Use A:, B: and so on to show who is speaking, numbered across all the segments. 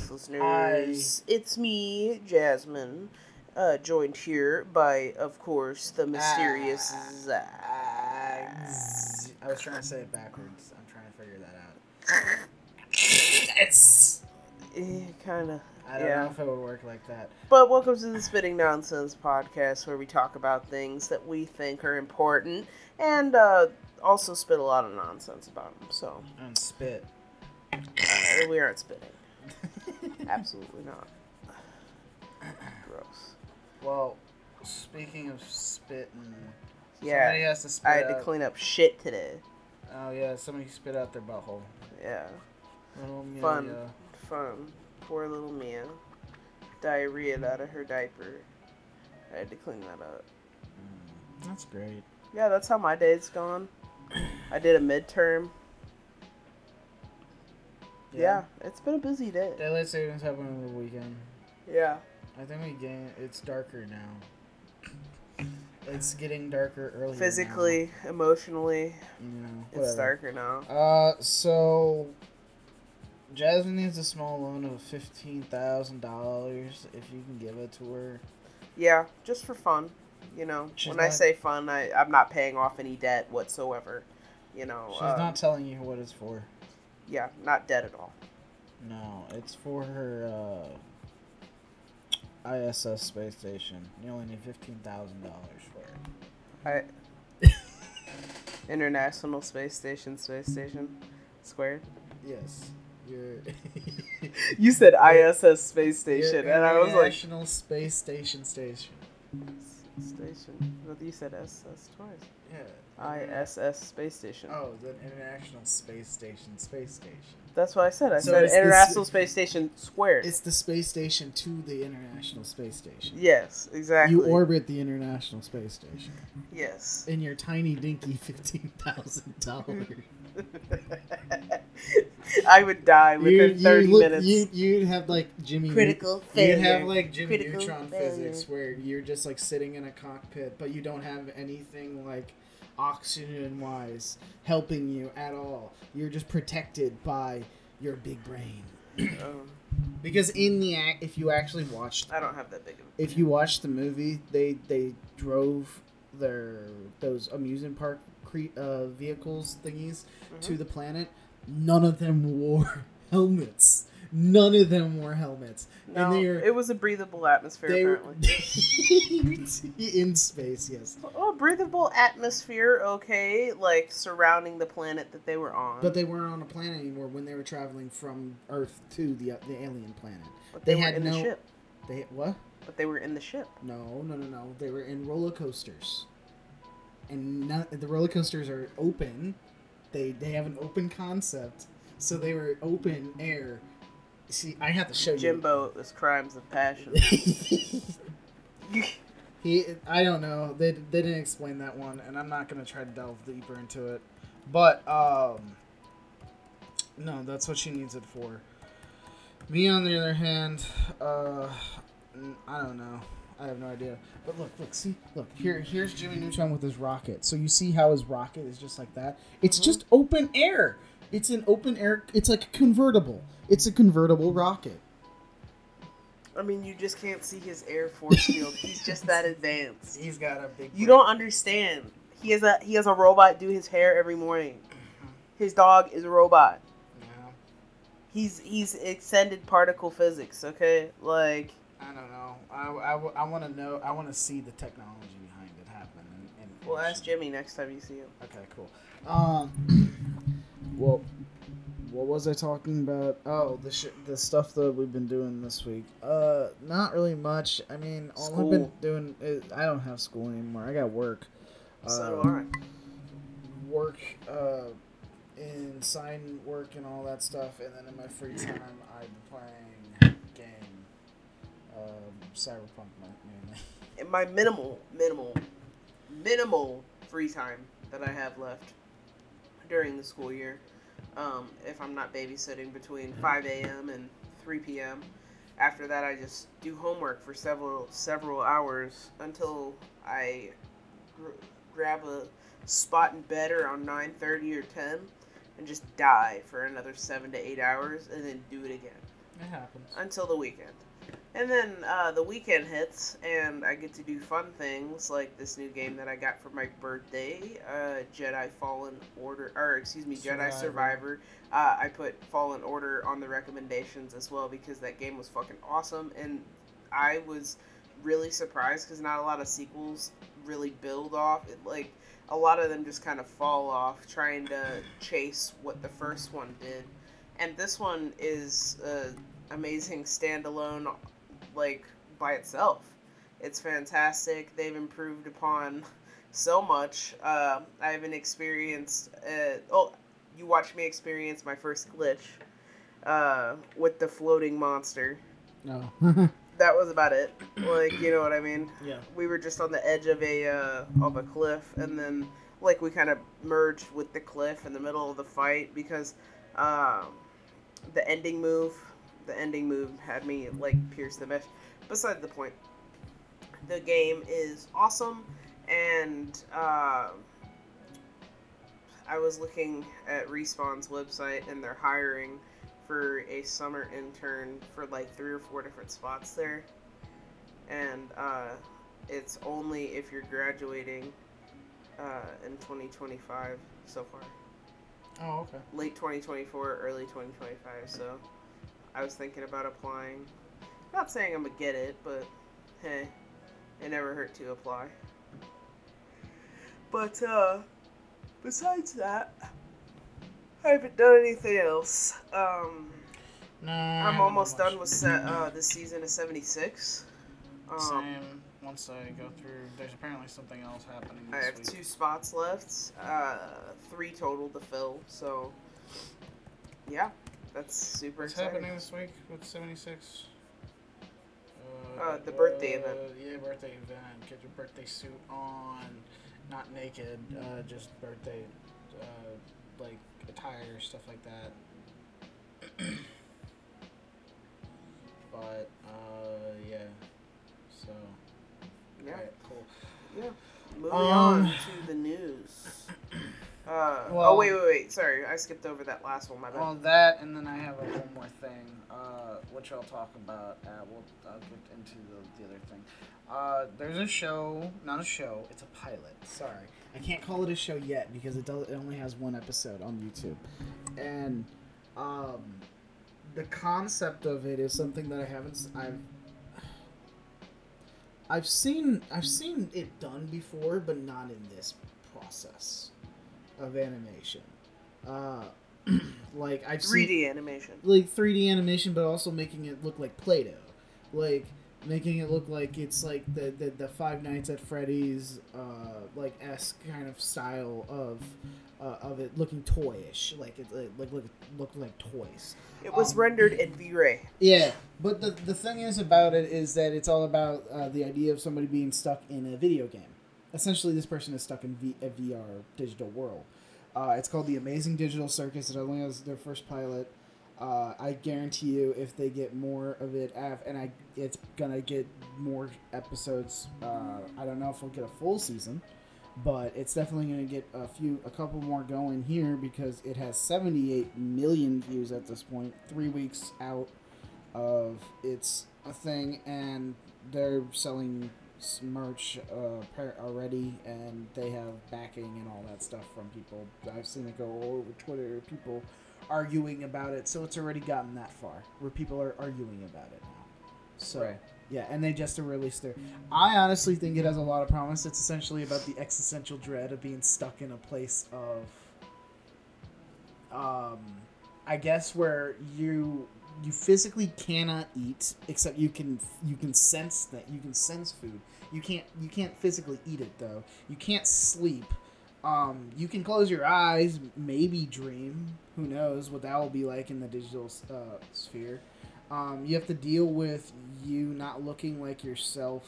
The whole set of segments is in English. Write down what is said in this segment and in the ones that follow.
A: Podcast listeners. It's me, Jasmine, uh, joined here by, of course, the mysterious Zach.
B: I was trying to say it backwards. I'm trying to figure that out. It's.
A: kind of.
B: I don't
A: Eh, Yeah.
B: know if it would work like that.
A: But welcome to the Spitting Nonsense podcast, where we talk about things that we think are important and uh, also spit a lot of nonsense about them. So
B: And spit.
A: uh, we aren't spitting. Absolutely not. Gross.
B: Well, speaking of spitting, somebody
A: Yeah,
B: has to spit
A: I had to clean up shit today.
B: Oh yeah, somebody spit out their butthole.
A: Yeah.
B: Little Amelia.
A: Fun. Fun. Poor little Mia. Diarrhea out of her diaper. I had to clean that up.
B: Mm, That's great.
A: Yeah, that's how my day's gone. I did a midterm. Yeah, it's been a busy day.
B: Daylight savings happened over the weekend.
A: Yeah.
B: I think we gain. It's darker now. It's getting darker earlier. now.
A: Physically, emotionally,
B: yeah,
A: it's darker now.
B: Uh, so Jasmine needs a small loan of fifteen thousand dollars. If you can give it to her,
A: Yeah, just for fun. You know,
B: She's
A: when I say fun, I, I'm not paying off any debt whatsoever. You know,
B: she's
A: um,
B: not telling you what it's for.
A: Yeah, not dead at all.
B: No, it's for her uh, ISS space station. You only need fifteen thousand dollars for it.
A: I International Space Station, Space Station, squared.
B: Yes, you're.
A: You said ISS Space Station, and I was like,
B: International Space Station station.
A: station. But you said SS twice.
B: Yeah.
A: ISS Space Station.
B: Oh, the International Space Station, space station.
A: That's what I said. I
B: So
A: said
B: it's the
A: International
B: s-
A: Space Station squared.
B: It's the space station to the International Space Station.
A: yes, exactly.
B: You orbit the International Space Station
A: yes.
B: in your tiny dinky fifteen thousand dollars.
A: I would die within 30 minutes.
B: You you'd have like Jimmy.
A: Critical physics.
B: You'd have like Jimmy
A: Critical
B: Neutron
A: failure.
B: physics, where you're just like sitting in a cockpit, but you don't have anything like oxygen wise helping you at all. You're just protected by your big brain.
A: Um,
B: Because in the act, if you actually watched
A: I don't have that big of
B: if you watch the movie, they they drove their those amusement park cre- uh, vehicles thingies to the planet. None of them wore helmets. None of them wore helmets,
A: No,
B: and they are
A: it was a breathable atmosphere,
B: they were
A: apparently.
B: in space. Yes,
A: Oh, breathable atmosphere, okay, like surrounding the planet that they were on.
B: but they weren't on a planet anymore when they were traveling from Earth to the uh, the alien planet.
A: But
B: they
A: they, were
B: had
A: in
B: no-
A: the ship.
B: They what?
A: But they were in the ship.
B: No, no, no, no. They were in roller coasters, and none, the roller coasters are open. They they have an open concept, so they were open air. See, I have to show you.
A: Jimbo, was crimes of passion.
B: he, I don't know. They they didn't explain that one, and I'm not gonna try to delve deeper into it. But um, no, that's what she needs it for. Me, on the other hand, uh, I don't know. I have no idea. But look, look, see, look here. Here's Jimmy Neutron with his rocket. So you see how his rocket is just like that. It's just open air. It's an open air. It's like a convertible. It's a convertible rocket.
A: I mean, you just can't see his air force field. He's just that advanced.
B: He's got a big.
A: You don't understand. He has a he has a robot do his hair every morning. His dog is a robot.
B: Yeah,
A: He's he's extended particle physics. Okay, like
B: I don't know. I, I, want to know. I want to see the technology behind it happen. And, and
A: we'll ask Jimmy next time you see him.
B: Okay, cool. Um. Well, what was I talking about? Oh, the sh- the stuff that we've been doing this week. Uh, not really much. I mean, all I've been doing is I don't have school anymore. I got work.
A: So do I.
B: Work, uh, in sign work and all that stuff, and then in my free time, I'm playing game, um, Cyberpunk mainly.
A: In my minimal, minimal, minimal free time that I have left during the school year, um, if I'm not babysitting between 5 a.m. and 3 p.m. After that, I just do homework for several several hours until I gr- grab a spot in bed around 9:30 or 10 and just die for another seven to eight hours and then do it again.
B: It happens.
A: Until the weekend. And then uh, the weekend hits, and I get to do fun things like this new game that I got for my birthday, uh, Jedi Fallen Order, or excuse me, Jedi Survivor. Uh, I put Fallen Order on the recommendations as well because that game was fucking awesome, and I was really surprised because not a lot of sequels really build off. It, like a lot of them just kind of fall off trying to chase what the first one did, and this one is uh, amazing standalone like by itself. It's fantastic. They've improved upon so much. Uh, I haven't experienced. Uh, oh, you watched me experience my first glitch uh, with the floating monster.
B: No.
A: that was about it. Like you know what I mean?
B: Yeah.
A: We were just on the edge of a uh, of a cliff, and then like we kind of merged with the cliff in the middle of the fight because um, the ending move the ending move had me like pierce the mesh. Besides the point, the game is awesome, and uh, I was looking at Respawn's website, and they're hiring for a summer intern for like three or four different spots there, and uh, it's only if you're graduating uh, in 2025 so far.
B: Oh, okay.
A: Late 2024, early 2025. So I was thinking about applying. Not saying I'm gonna get it, but hey, it never hurt to apply. But uh, besides that, I haven't done anything else. Um,
B: no,
A: I'm almost done with set, uh, this season of 76.
B: Um, Same. Once I go through, there's apparently something else happening.
A: I have
B: week.
A: two spots left, uh, three total to fill. So, yeah. That's super
B: What's
A: exciting.
B: happening this week with 76?
A: Uh, uh, the birthday
B: uh,
A: event.
B: Yeah, birthday event. Get your birthday suit on. Not naked, uh, just birthday, uh, like attire, stuff like that. but, uh, yeah. So.
A: Yeah.
B: Right, cool.
A: Yeah. Moving
B: Um,
A: on to the news. Uh,
B: Well-
A: oh wait, wait, wait! Sorry, I skipped over that last one. My bad.
B: Well, that, and then I have a one more thing, uh, which I'll talk about. Uh, we'll I'll get into the, the other thing. Uh, there's a show, not a show. It's a pilot. Sorry, I can't call it a show yet because it does. It only has one episode on YouTube, and um, the concept of it is something that I haven't. I've. I've seen I've seen it done before, but not in this process of animation. Uh, like I've seen
A: 3D animation.
B: like 3D animation, but also making it look like Play-Doh, like making it look like it's like the the, the Five Nights at Freddy's uh, like esque kind of style of uh, of it looking toyish, like it like like look look like toys.
A: It was
B: Um,
A: rendered in V-Ray.
B: Yeah, but the the thing is about it is that it's all about uh, the idea of somebody being stuck in a video game. Essentially, this person is stuck in v- a VR digital world. Uh, it's called the Amazing Digital Circus. It only has their first pilot. Uh, I guarantee you, if they get more of it, and I, it's gonna get more episodes. Uh, I don't know if we'll get a full season, but it's definitely gonna get a few, a couple more going here because it has 78 million views at this point. Three weeks out of its a thing, and they're selling merch uh, already, and they have backing and all that stuff from people. I've seen it go all over Twitter. People arguing about it, so it's already gotten that far where people are arguing about it now. So.
A: Right.
B: Yeah, and they just released their. I honestly think it has a lot of promise. It's essentially about the existential dread of being stuck in a place of. Um, I guess where you you physically cannot eat except you can you can sense that you can sense food. You can't you can't physically eat it though. You can't sleep. Um, you can close your eyes, maybe dream. Who knows what that will be like in the digital uh, sphere. Um, you have to deal with you not looking like yourself.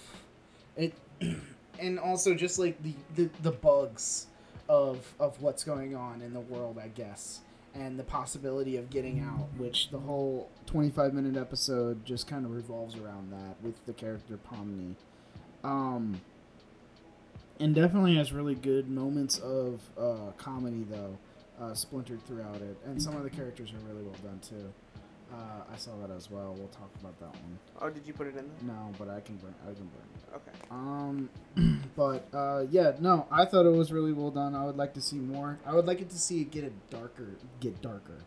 B: It and also just like the, the, the bugs of of what's going on in the world, I guess, and the possibility of getting out, which the whole 25 minute episode just kind of revolves around that with the character Pomni. Um, and definitely has really good moments of uh, comedy though, uh, splintered throughout it, and some of the characters are really well done too. Uh, I saw that as well. We'll talk about that one.
A: Oh, did you put it in there?
B: No, but I can bring I can bring it.
A: Okay.
B: Um, but uh, yeah, no, I thought it was really well done. I would like to see more. I would like it to see it get a darker, get darker,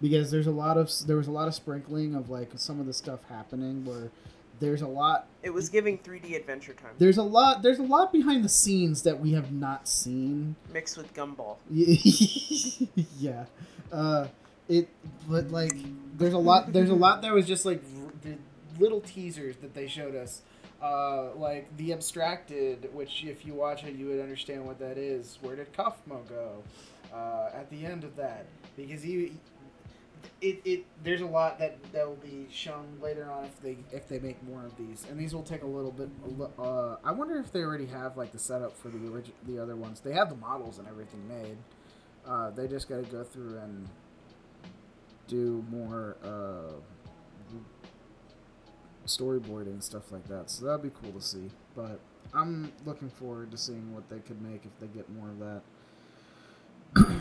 B: because there's a lot of there was a lot of sprinkling of like some of the stuff happening where there's a lot.
A: It was giving 3D Adventure Time
B: There's a lot. There's a lot behind the scenes that we have not seen.
A: mixed with Gumball.
B: yeah, uh, it. But like, there's a lot. There's a lot that was just like the little teasers that they showed us. Uh, like the abstracted, which if you watch it, you would understand what that is. Where did Kaufmo go? Uh, at the end of that, because he, it, it there's a lot that that will be shown later on if they if they make more of these, and these will take a little bit. Uh, I wonder if they already have like the setup for the origi- the other ones. They have the models and everything made. Uh, they just got to go through and do more uh, storyboarding and stuff like that. So that'd be cool to see. But I'm looking forward to seeing what they could make if they get more of that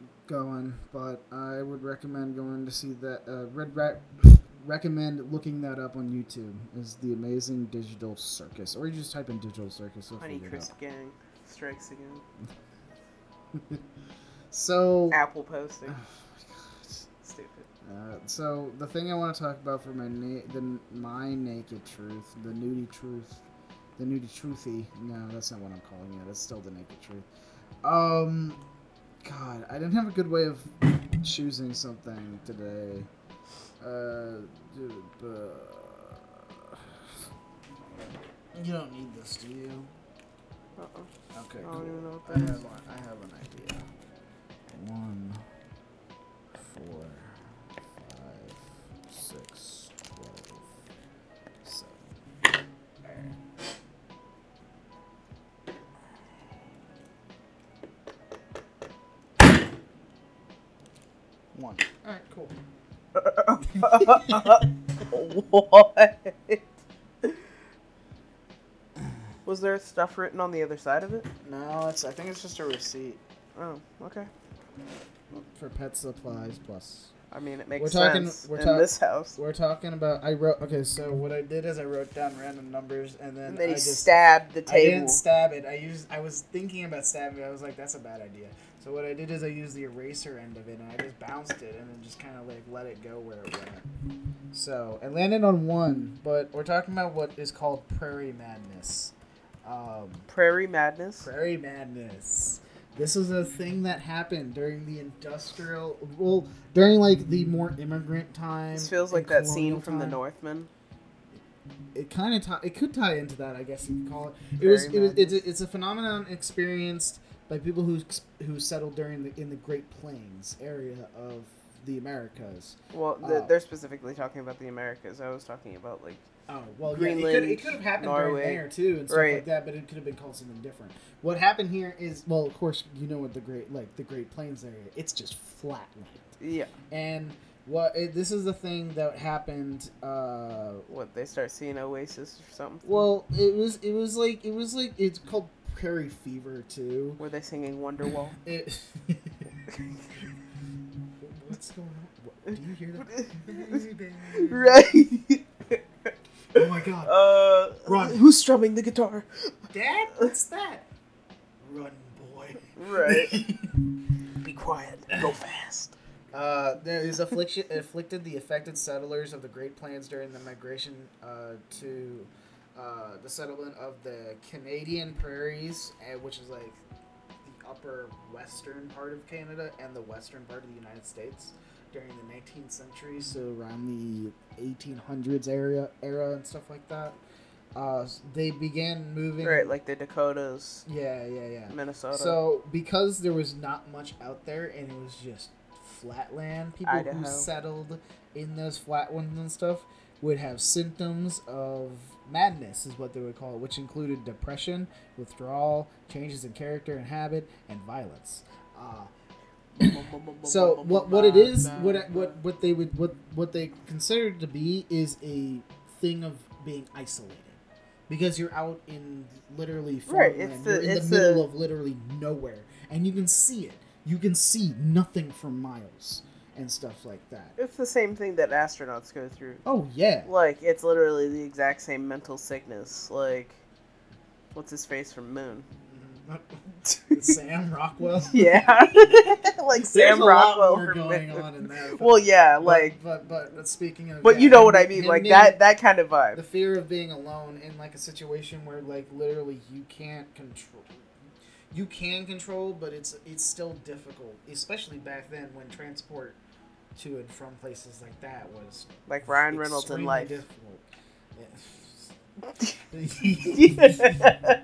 B: going. But I would recommend going to see that. Uh, Red Rat. Recommend looking that up on YouTube. Is the Amazing Digital Circus, or you just type in Digital Circus.
A: Honey
B: figure it out.
A: Crisp Gang strikes again.
B: So
A: Apple posting.
B: Uh, so the thing I want to talk about for my na- the my naked truth, the nudie truth, the nudie truthy. No, that's not what I'm calling it. It's still the naked truth. Um, God, I didn't have a good way of choosing something today. Uh, dude, uh, you don't need this, do you?
A: Uh-uh.
B: Okay,
A: I
B: cool.
A: don't even know what
B: I have, one- I have an idea. One, four,
A: what? Was there stuff written on the other side of it?
B: No, it's. I think it's just a receipt
A: Oh, okay.
B: for pet supplies plus.
A: I mean, it makes
B: We're talking-
A: sense
B: we're
A: in this house.
B: We're talking about. I wrote. Okay, so what I did is I wrote down random numbers and then,
A: And then
B: I
A: he
B: just
A: stabbed the table.
B: I didn't stab it. I used. I was thinking about stabbing it. I was like, that's a bad idea. So what I did is I used the eraser end of it and I just bounced it and then just kind of like let it go where it went. So I landed on one, but we're talking about what is called prairie madness. Um,
A: Prairie Madness.
B: prairie madness. This is a thing that happened during the industrial, well, during like the more immigrant time.
A: This feels like that scene from The. Northman.
B: it kind of tie, it could tie into that I guess you could call it. It was it was it's a, it's a phenomenon experienced by people who who settled during the in the Great Plains area of the Americas.
A: Well, th-
B: Oh.
A: they're specifically talking about the Americas. I was talking about like
B: Oh well,
A: Greenland,
B: yeah, it could, it could have happened
A: Norway.
B: during there too and stuff
A: Right.
B: like that, but it could have been called something different. What happened here is well, of course, you know what the Great like the Great Plains area. It's just flat land,
A: yeah.
B: and what it, this is the thing that happened. Uh,
A: What they start seeing Oasis or something.
B: Well, it was it was like it was like it's called prairie fever too.
A: Were they singing Wonderwall?
B: It. What's going on? What, do you hear that?
A: right.
B: oh my god!
A: Uh,
B: Run.
A: Who's strumming the guitar?
B: Dad, what's that? Run, boy.
A: Right. Be quiet. Go fast.
B: Uh, there is affliction afflicted the affected settlers of the Great Plains during the migration uh, to uh, the settlement of the Canadian prairies, uh, which is like the upper western part of Canada and the western part of the United States. during the 19th century, so around the 1800s area era and stuff like that. Uh, they began moving.
A: Right, like the Dakotas,
B: Yeah, yeah, yeah.
A: Minnesota.
B: So because there was not much out there and it was just flat land, people
A: Idaho.
B: who settled in those flat ones and stuff would have symptoms of madness is what they would call it, which included depression, withdrawal, changes in character and habit, and violence. Uh, so what what it is what what what they would what what they considered to be is a thing of being isolated. Because you're out in literally
A: Right, it's the-
B: you're in
A: it's
B: the middle
A: the-
B: of literally nowhere. And you can see it. You can see nothing for miles and stuff like that
A: It's the same thing that astronauts go through.
B: oh yeah
A: Like, it's literally the exact same mental sickness. Like, what's his face from Moon?
B: Sam Rockwell
A: Yeah. like
B: There's
A: Sam
B: a
A: Rockwell
B: lot more going
A: Moon.
B: on in that
A: Well, yeah, like,
B: but, but but speaking of
A: but
B: yeah,
A: you know what I mean, like that that kind of vibe.
B: the fear of being alone in like a situation where like literally you can't control you can control but it's it's still difficult especially back then when transport to and from places like that was
A: Like Ryan Reynolds in life.
B: difficult.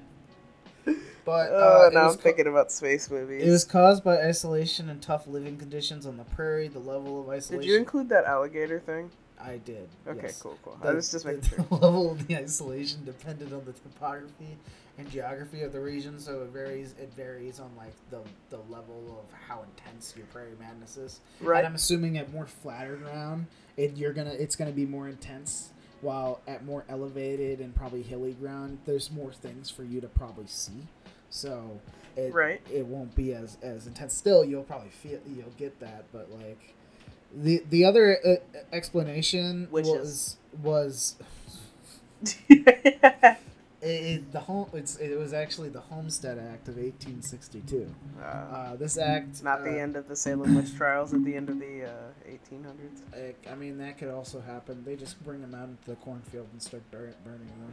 B: but uh,
A: oh,
B: it
A: now I'm
B: ca-
A: thinking about space movies.
B: it was caused by isolation and tough living conditions on the prairie the level of isolation
A: Did you include that alligator thing?
B: i did
A: Okay,
B: yes.
A: cool, cool.
B: The,
A: I was just
B: the
A: sure.
B: level of the isolation depended on the topography and geography of the region, so it varies. It varies on like the the level of how intense your prairie madness is.
A: Right.
B: And I'm assuming at more flatter ground, it you're gonna it's gonna be more intense. While at more elevated and probably hilly ground, there's more things for you to probably see. So it
A: Right.
B: it won't be as as intense. Still, you'll probably feel you'll get that, but like the the other uh, explanation
A: Wishes.
B: was was it, it- the home it's it was actually the Homestead Act of 1862.
A: uh,
B: Uh, this act
A: it's not
B: uh,
A: the end of the Salem witch trials at the end of the uh, 1800s.
B: I- I mean that could also happen. They just bring them out into the cornfield and start bur- burning them.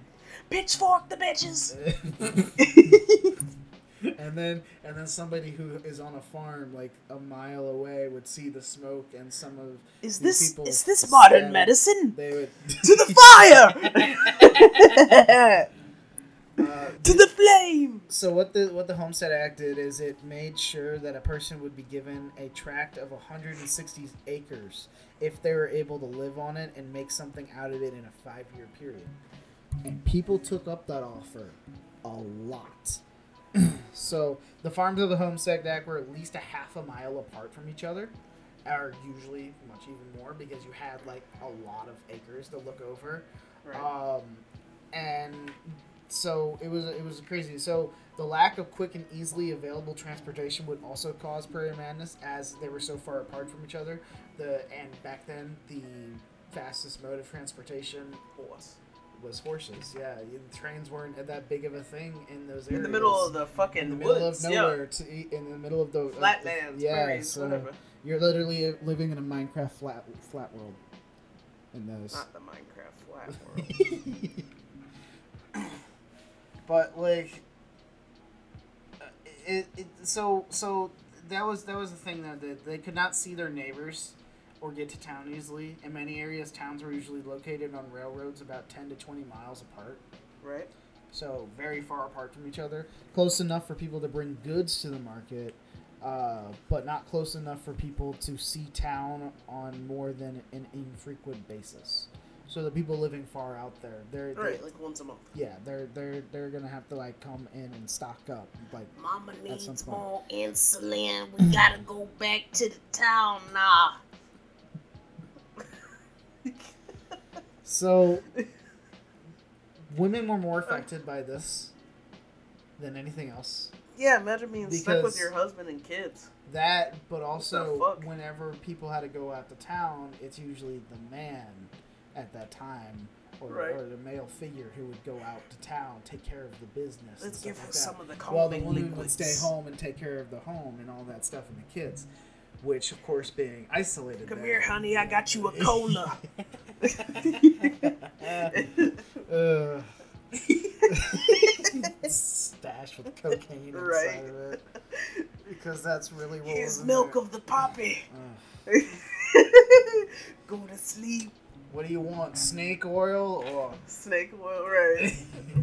A: Pitchfork the bitches.
B: and then and then somebody who is on a farm like a mile away would see the smoke and some of
A: Is this
B: people
A: is this modern
B: stand-
A: medicine?
B: They would
A: To the fire!
B: uh,
A: to the flame!
B: So what the what the Homestead Act did is it made sure that a person would be given a tract of 160 acres if they were able to live on it and make something out of it in a five year period. And people took up that offer a lot. so the farms of the Homestead Act were at least a half a mile apart from each other, or usually much even more because you had like a lot of acres to look over. Um, and so it was it was crazy. So the lack of quick and easily available transportation would also cause prairie madness, as they were so far apart from each other. The and back then the fastest mode of transportation
A: Horse.
B: was horses. Yeah, the trains weren't that big of a thing in those areas.
A: In the middle of the fucking
B: in the middle
A: woods,
B: of nowhere, to eat, in the middle of the
A: Flatlands,
B: yeah,
A: prairies,
B: so
A: whatever.
B: you're literally living in a Minecraft flat flat world. In those.
A: Not the Minecraft flat world.
B: but like uh, it, it so so that was that was the thing that they, they could not see their neighbors or get to town easily. In many areas towns were usually located on railroads about 10 to 20 miles apart.
A: Right?
B: so very far apart from each other. Close enough for people to bring goods to the market uh, but not close enough for people to see town on more than an infrequent basis so the people living far out there they're, they're
A: Right, like once a month.
B: yeah, they're they're they're gonna have to like come in and stock up. Like
C: Mama
B: At some
C: needs
B: point.
C: more insulin. We gotta go back to the town now.
B: so, women were more affected by this than anything else.
A: Yeah, imagine being stuck with your husband and kids.
B: That, but also whenever people had to go out to town, it's usually the man at that time. Or,
A: Right.
B: or the male figure who would go out to town, take care of the business.
A: Let's give
B: like
A: her some of the
B: While the woman would stay home and take care of the home and all that stuff and the kids, which of course being isolated.
A: Come
B: there-
A: here, honey. I got you a cola.
B: Ugh. Stash with cocaine inside
A: Right.
B: of it. Because that's really what
A: Here's milk
B: there.
A: of the poppy.
B: Ugh.
A: go to sleep.
B: What do you want? Snake oil or
A: Snake oil, right?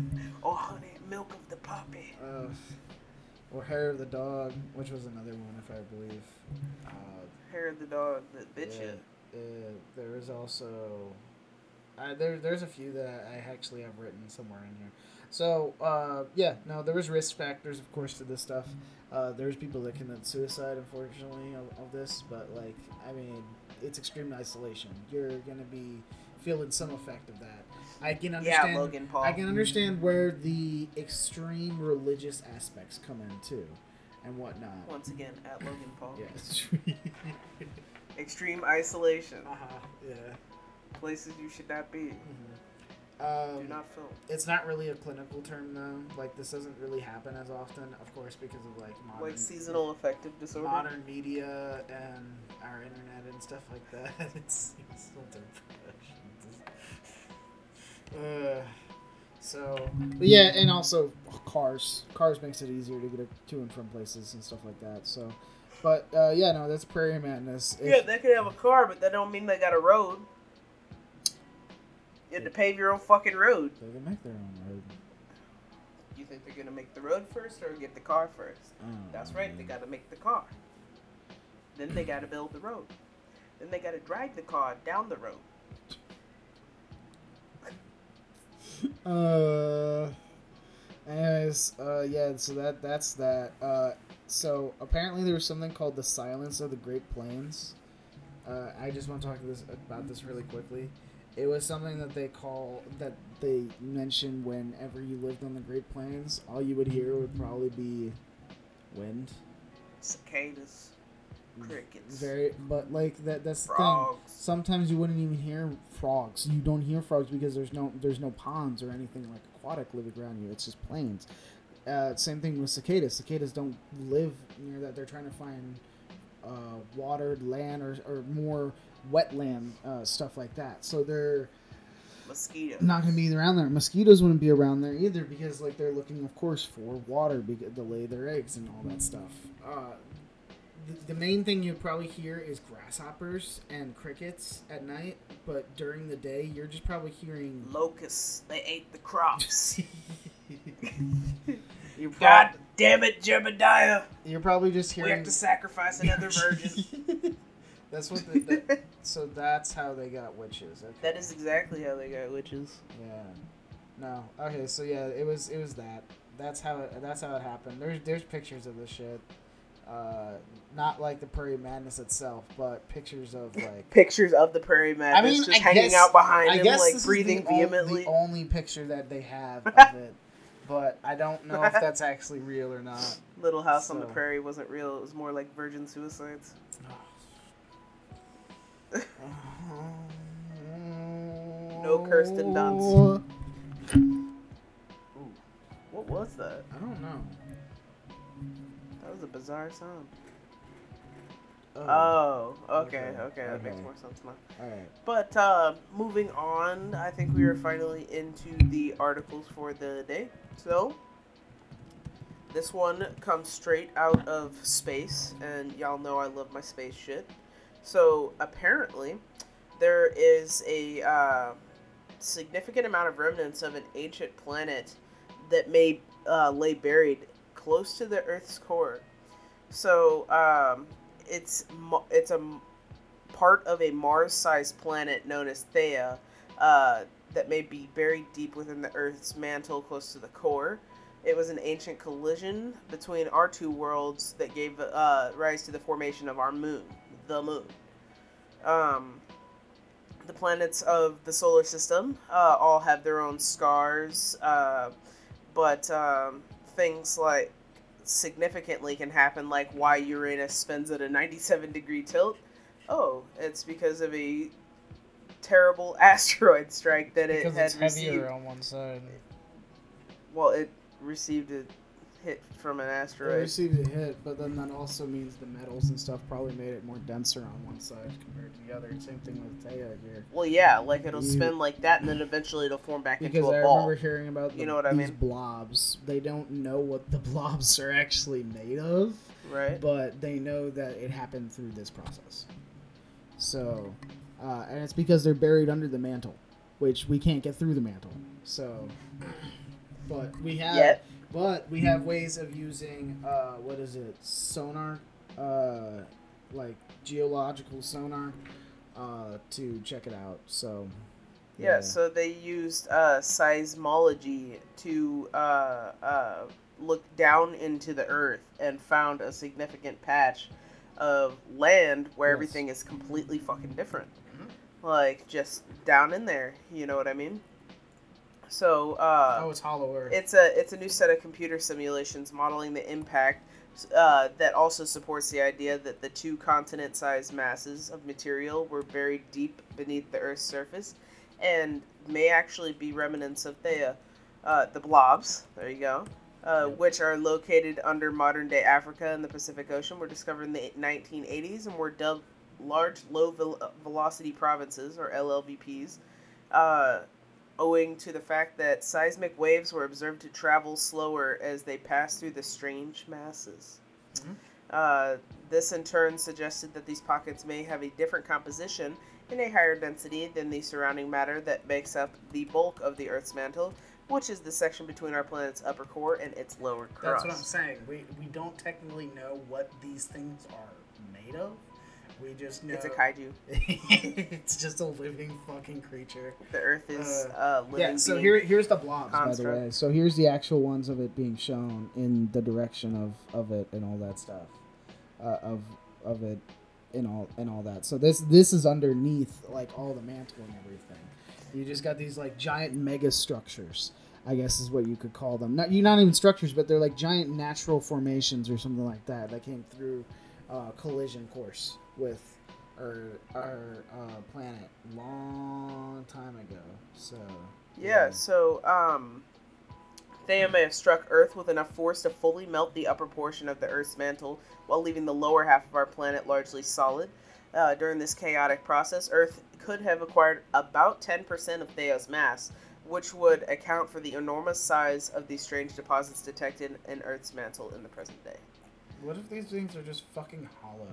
A: or honey, milk of the puppy.
B: uh, or hair of the dog, which was another one, if I believe. Uh,
A: Hair of the dog that bitch
B: yeah,
A: it.
B: uh, there is also. Uh, there, there's a few that I actually have written somewhere in here. So, uh, yeah, no, there was risk factors, of course, to this stuff. Uh, there's people that commit suicide, unfortunately, of, of this, but, like, I mean, it's extreme isolation. You're going to be feeling some effect of that. I can understand.
A: Yeah, Logan Paul.
B: I can understand where the extreme religious aspects come in, too, and whatnot.
A: Once again, at Logan Paul.
B: Yeah.
A: Extreme isolation.
B: uh-huh. Yeah.
A: Places you should not be.
B: Um,
A: Do not film.
B: It's not really a clinical term though. Like this doesn't really happen as often, of course, because of like modern,
A: Like seasonal affective disorder.
B: modern media and our internet and stuff like that. it's it's still depression. Uh, so, but yeah, and also cars. Cars makes it easier to get to and from places and stuff like that. So, but uh, yeah, no, that's Prairie Madness. If-
A: Yeah, they could have a car, but that don't mean they got a road. You had to pave your own fucking road.
B: they can make their own road.
A: You think they're gonna make the road first or get the car first?
B: Oh,
A: That's right, they gotta make the car. Then they gotta build the road. Then they gotta drive the car down the road.
B: Uh, anyways, uh, yeah. So that that's that. Uh, so apparently there was something called the Silence of the Great Plains. Uh, I just want to talk to this about this really quickly. It was something that they call that they mention whenever you lived on the Great Plains. All you would hear would probably be wind.
A: Cicadas, crickets,
B: Very, but like that. That's the thing. Sometimes you wouldn't even hear frogs. You don't hear frogs because there's no there's no ponds or anything like aquatic living around you. It's just plains. Uh, same thing with cicadas. Cicadas don't live near that. They're trying to find uh, watered land or, or more wetland uh, stuff like that. So they're
A: Mosquitoes.
B: not going to be around there. Mosquitoes wouldn't be around there either because like they're looking, of course, for water to lay their eggs and all that stuff. Uh, the, the main thing you'd probably hear is grasshoppers and crickets at night, but during the day you're just probably hearing.
A: Locusts. They ate the crops.
B: you're, prob-
A: God damn it, Jebediah.
B: you're probably just hearing.
A: We have to sacrifice another virgin.
B: that's what. The, that, so that's how they got witches. Okay.
A: that is exactly how they got witches.
B: Yeah. No. Okay. So yeah, it was it was that. That's how it. That's how it happened. There's there's pictures of this shit. Uh, not like the Prairie Madness itself, but pictures of like.
A: Pictures of the prairie madness
B: I mean,
A: just
B: I
A: hanging
B: guess-
A: out behind
B: I
A: him, like breathing
B: the,
A: vehemently.
B: the only picture that they have of it, but I don't know if that's actually real or not.
A: Little House on the Prairie wasn't real. It was more like virgin suicides.
B: No
A: Kirsten Dunst. What was that?
B: I don't know.
A: That was a bizarre sound.
B: Oh.
A: Oh, okay,
B: Okay,
A: okay, that makes more sense now.
B: All right.
A: But uh, moving on, I think we are finally into the articles for the day. So, this one comes straight out of space, and y'all know I love my space shit. So, apparently, there is a uh, significant amount of remnants of an ancient planet that may uh, lay buried close to the Earth's core. So, um, it's it's a part of a Mars-sized planet known as Theia uh, that may be buried deep within the Earth's mantle close to the core. It was an ancient collision between our two worlds that gave uh, rise to the formation of our moon, the moon. Um, the planets of the solar system uh, all have their own scars, uh, but um, things like significantly can happen, like why Uranus spins at a 97 degree tilt. Oh, it's because of a terrible asteroid strike that it
B: Because
A: had
B: it's heavier
A: received.
B: on one side.
A: Well, it received a hit from an
B: It
A: asteroid.
B: received a hit, but then that also means the metals and stuff probably made it more denser on one side compared to the other. Same thing with Theia here.
A: Well, yeah, like it'll
B: You-
A: spin like that, and then eventually it'll form back into a ball.
B: Because I remember hearing about the,
A: You know what I
B: these
A: mean?
B: blobs. They don't know what the blobs are actually made of,
A: Right?
B: but they know that it happened through this process. So, uh, and it's because they're buried under the mantle, which we can't get through the mantle. So, but we have,
A: Yet.
B: But we have ways of using uh, what is it, sonar, uh, like geological sonar, uh, to check it out. So,
A: Yeah, so they used uh, seismology to uh, uh, look down into the earth and found a significant patch of land where
B: Yes.
A: everything is completely fucking different. Like, just down in there, you know what I mean? So, uh,
B: oh, it's Hollow Earth.
A: it's a it's a new set of computer simulations modeling the impact uh, that also supports the idea that the two continent-sized masses of material were buried deep beneath the Earth's surface, and may actually be remnants of Theia, uh, the blobs. There you go. Uh, which are located under modern-day Africa and the Pacific Ocean, were discovered in the 1980s and were dubbed large low vel- velocity provinces or LLVPs. Uh, owing to the fact that seismic waves were observed to travel slower as they passed through the strange masses. Uh, this in turn suggested that these pockets may have a different composition and a higher density than the surrounding matter that makes up the bulk of the Earth's mantle, which is the section between our planet's upper core and its lower crust.
B: That's what I'm saying. We we don't technically know what these things are made of. We just know
A: It's a kaiju.
B: it's just a living fucking creature.
A: The Earth is
B: Uh,
A: uh, living.
B: Yeah, so
A: being.
B: here here's the blobs by the way. So here's the actual ones of it being shown in the direction of, of it and all that stuff. Uh, of of it and all and all that. So this this is underneath like all the mantle and everything. You just got these like giant mega structures. I guess is what you could call them. Not you not even structures, but they're like giant natural formations or something like that that came through uh, collision course with our our uh, planet long time ago. So
A: Yeah, so um, Theia may have struck Earth with enough force to fully melt the upper portion of the Earth's mantle while leaving the lower half of our planet largely solid. Uh, during this chaotic process, Earth could have acquired about 10% of Theia's mass, which would account for the enormous size of these strange deposits detected in Earth's mantle in the present day.
B: What if these things are just fucking hollow?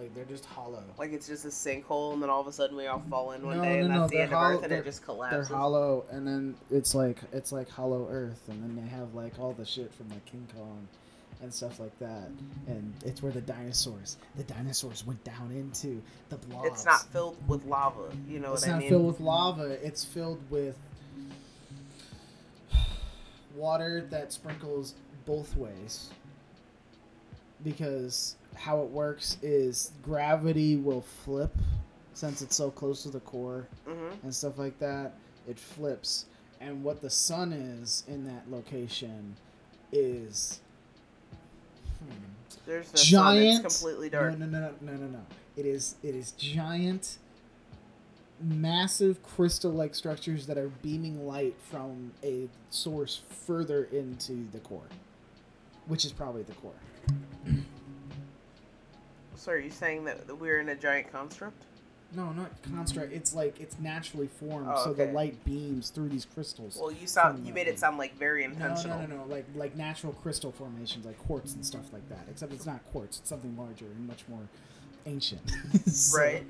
B: Like they're just hollow.
A: Like it's just a sinkhole, and then all of a sudden we all fall in one
B: No,
A: day, and
B: no, no,
A: that's the
B: they're
A: end of Earth, and it just collapses.
B: They're hollow, and then it's like it's like hollow Earth, and then they have like all the shit from like King Kong and stuff like that, and it's where the dinosaurs, the dinosaurs went down into the blobs.
A: It's not filled with lava, you know
B: It's
A: what I
B: not
A: mean?
B: filled with lava. It's filled with water that sprinkles both ways. Because how it works is gravity will flip since it's so close to the core
A: hmm
B: and stuff like that. It flips, and what the sun is in that location is hmm,
A: There's the
B: giant.
A: completely dark.
B: No, no, no, no, no, no. It is. It is giant, massive crystal-like structures that are beaming light from a source further into the core, which is probably the core.
A: So are you saying that that we're in a giant construct?
B: No, not construct. It's like it's naturally formed,
A: Oh,
B: so the light beams through these crystals.
A: Well, you sound you made it sound like very
B: No,
A: intentional.
B: no, no, no. Like like natural crystal formations, like quartz and stuff like that. Except it's not quartz; it's something larger and much more ancient. So-
A: Right.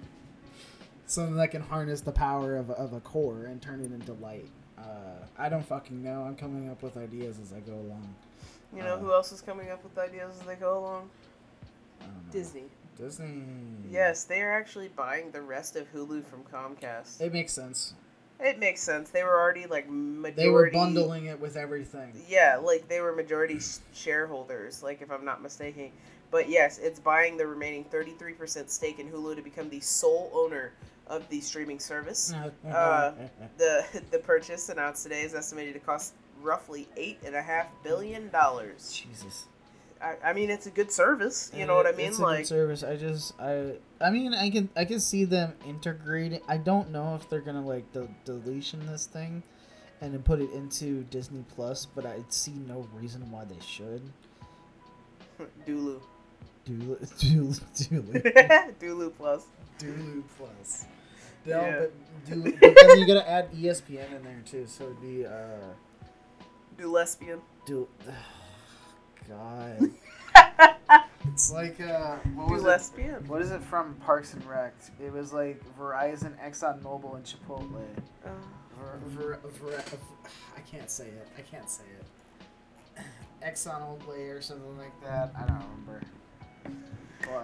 B: Something that can harness the power of, of a core and turn it into light. Uh, I don't fucking know. I'm coming up with ideas as I go along.
A: You know
B: Uh,
A: who else is coming up with ideas as they go along?
B: I don't know.
A: Disney.
B: Disney.
A: Yes, they are actually buying the rest of Hulu from Comcast.
B: It makes sense.
A: It makes sense. They were already like majority.
B: They were bundling it with everything.
A: Yeah, like they were majority shareholders, like if I'm not mistaken. But yes, it's buying the remaining 33% stake in Hulu to become the sole owner of the streaming service. Uh, The the purchase announced today is estimated to cost roughly eight and a half billion dollars.
B: Jesus.
A: I, I mean, it's a good service. You know what I mean?
B: It's a good
A: Like,
B: service. I just I I mean I can I can see them integrating. I don't know if they're gonna like the deletion this thing, and then put it into Disney Plus, but I see no reason why they should.
A: Dulu.
B: Do do do
A: Dulu Plus.
B: Dulu Plus. No,
A: Yeah.
B: but, do, but then you gotta add ESPN in there too, so it'd be uh
A: Do lesbian.
B: God. It's like uh, what was it? What is it from Parks and Rec? It was like Verizon, Exxon Mobil, and Chipotle.
A: Uh,
B: Ver, ver, ver, I can't say it. I can't say it. ExxonMobil or something like that. I don't remember.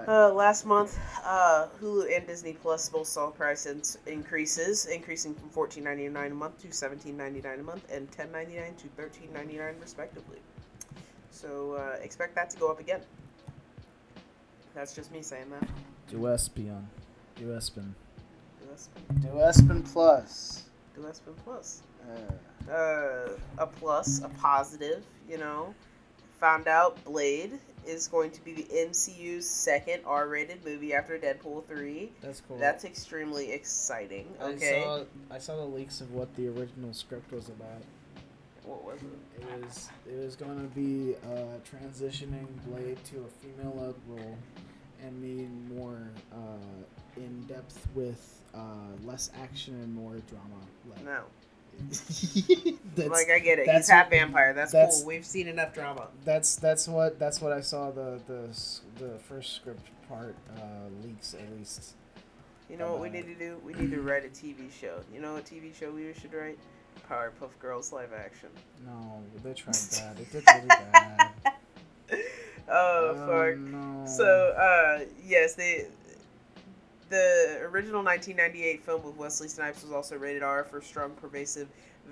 A: Uh, last month, uh, Hulu and Disney Plus both saw price in- increases, increasing from fourteen ninety nine a month to seventeen ninety nine a month and ten ninety nine to thirteen ninety nine respectively. So uh, expect that to go up again. That's just me saying that.
B: Duespion. Duespin.
A: Duespin,
B: Duespin Plus.
A: Duespin Plus.
B: Uh,
A: Uh, a plus, a positive. You know, found out Blade is going to be the MCU's second R rated movie after Deadpool three.
B: that's cool.
A: That's extremely exciting. Okay.
B: I
A: Okay.
B: saw I saw the leaks of what the original script was about.
A: What was it?
B: It was it was going to be uh, transitioning Blade to a female-led role and being more uh, in depth with uh, less action and more drama.
A: No. like I get it. He's half vampire. That's,
B: that's-
A: cool. We've seen enough drama.
B: that's that's what that's what I saw the the the first script part uh, leaks at least.
A: You know what we need to do? We need to write a TV show. You know what TV show we should write? Powerpuff Girls live action.
B: No, they tried that. It did really bad.
A: Oh fuck.
B: Um, no.
A: So, uh, yes, they. The original 1998 film with Wesley Snipes was also rated R for strong, pervasive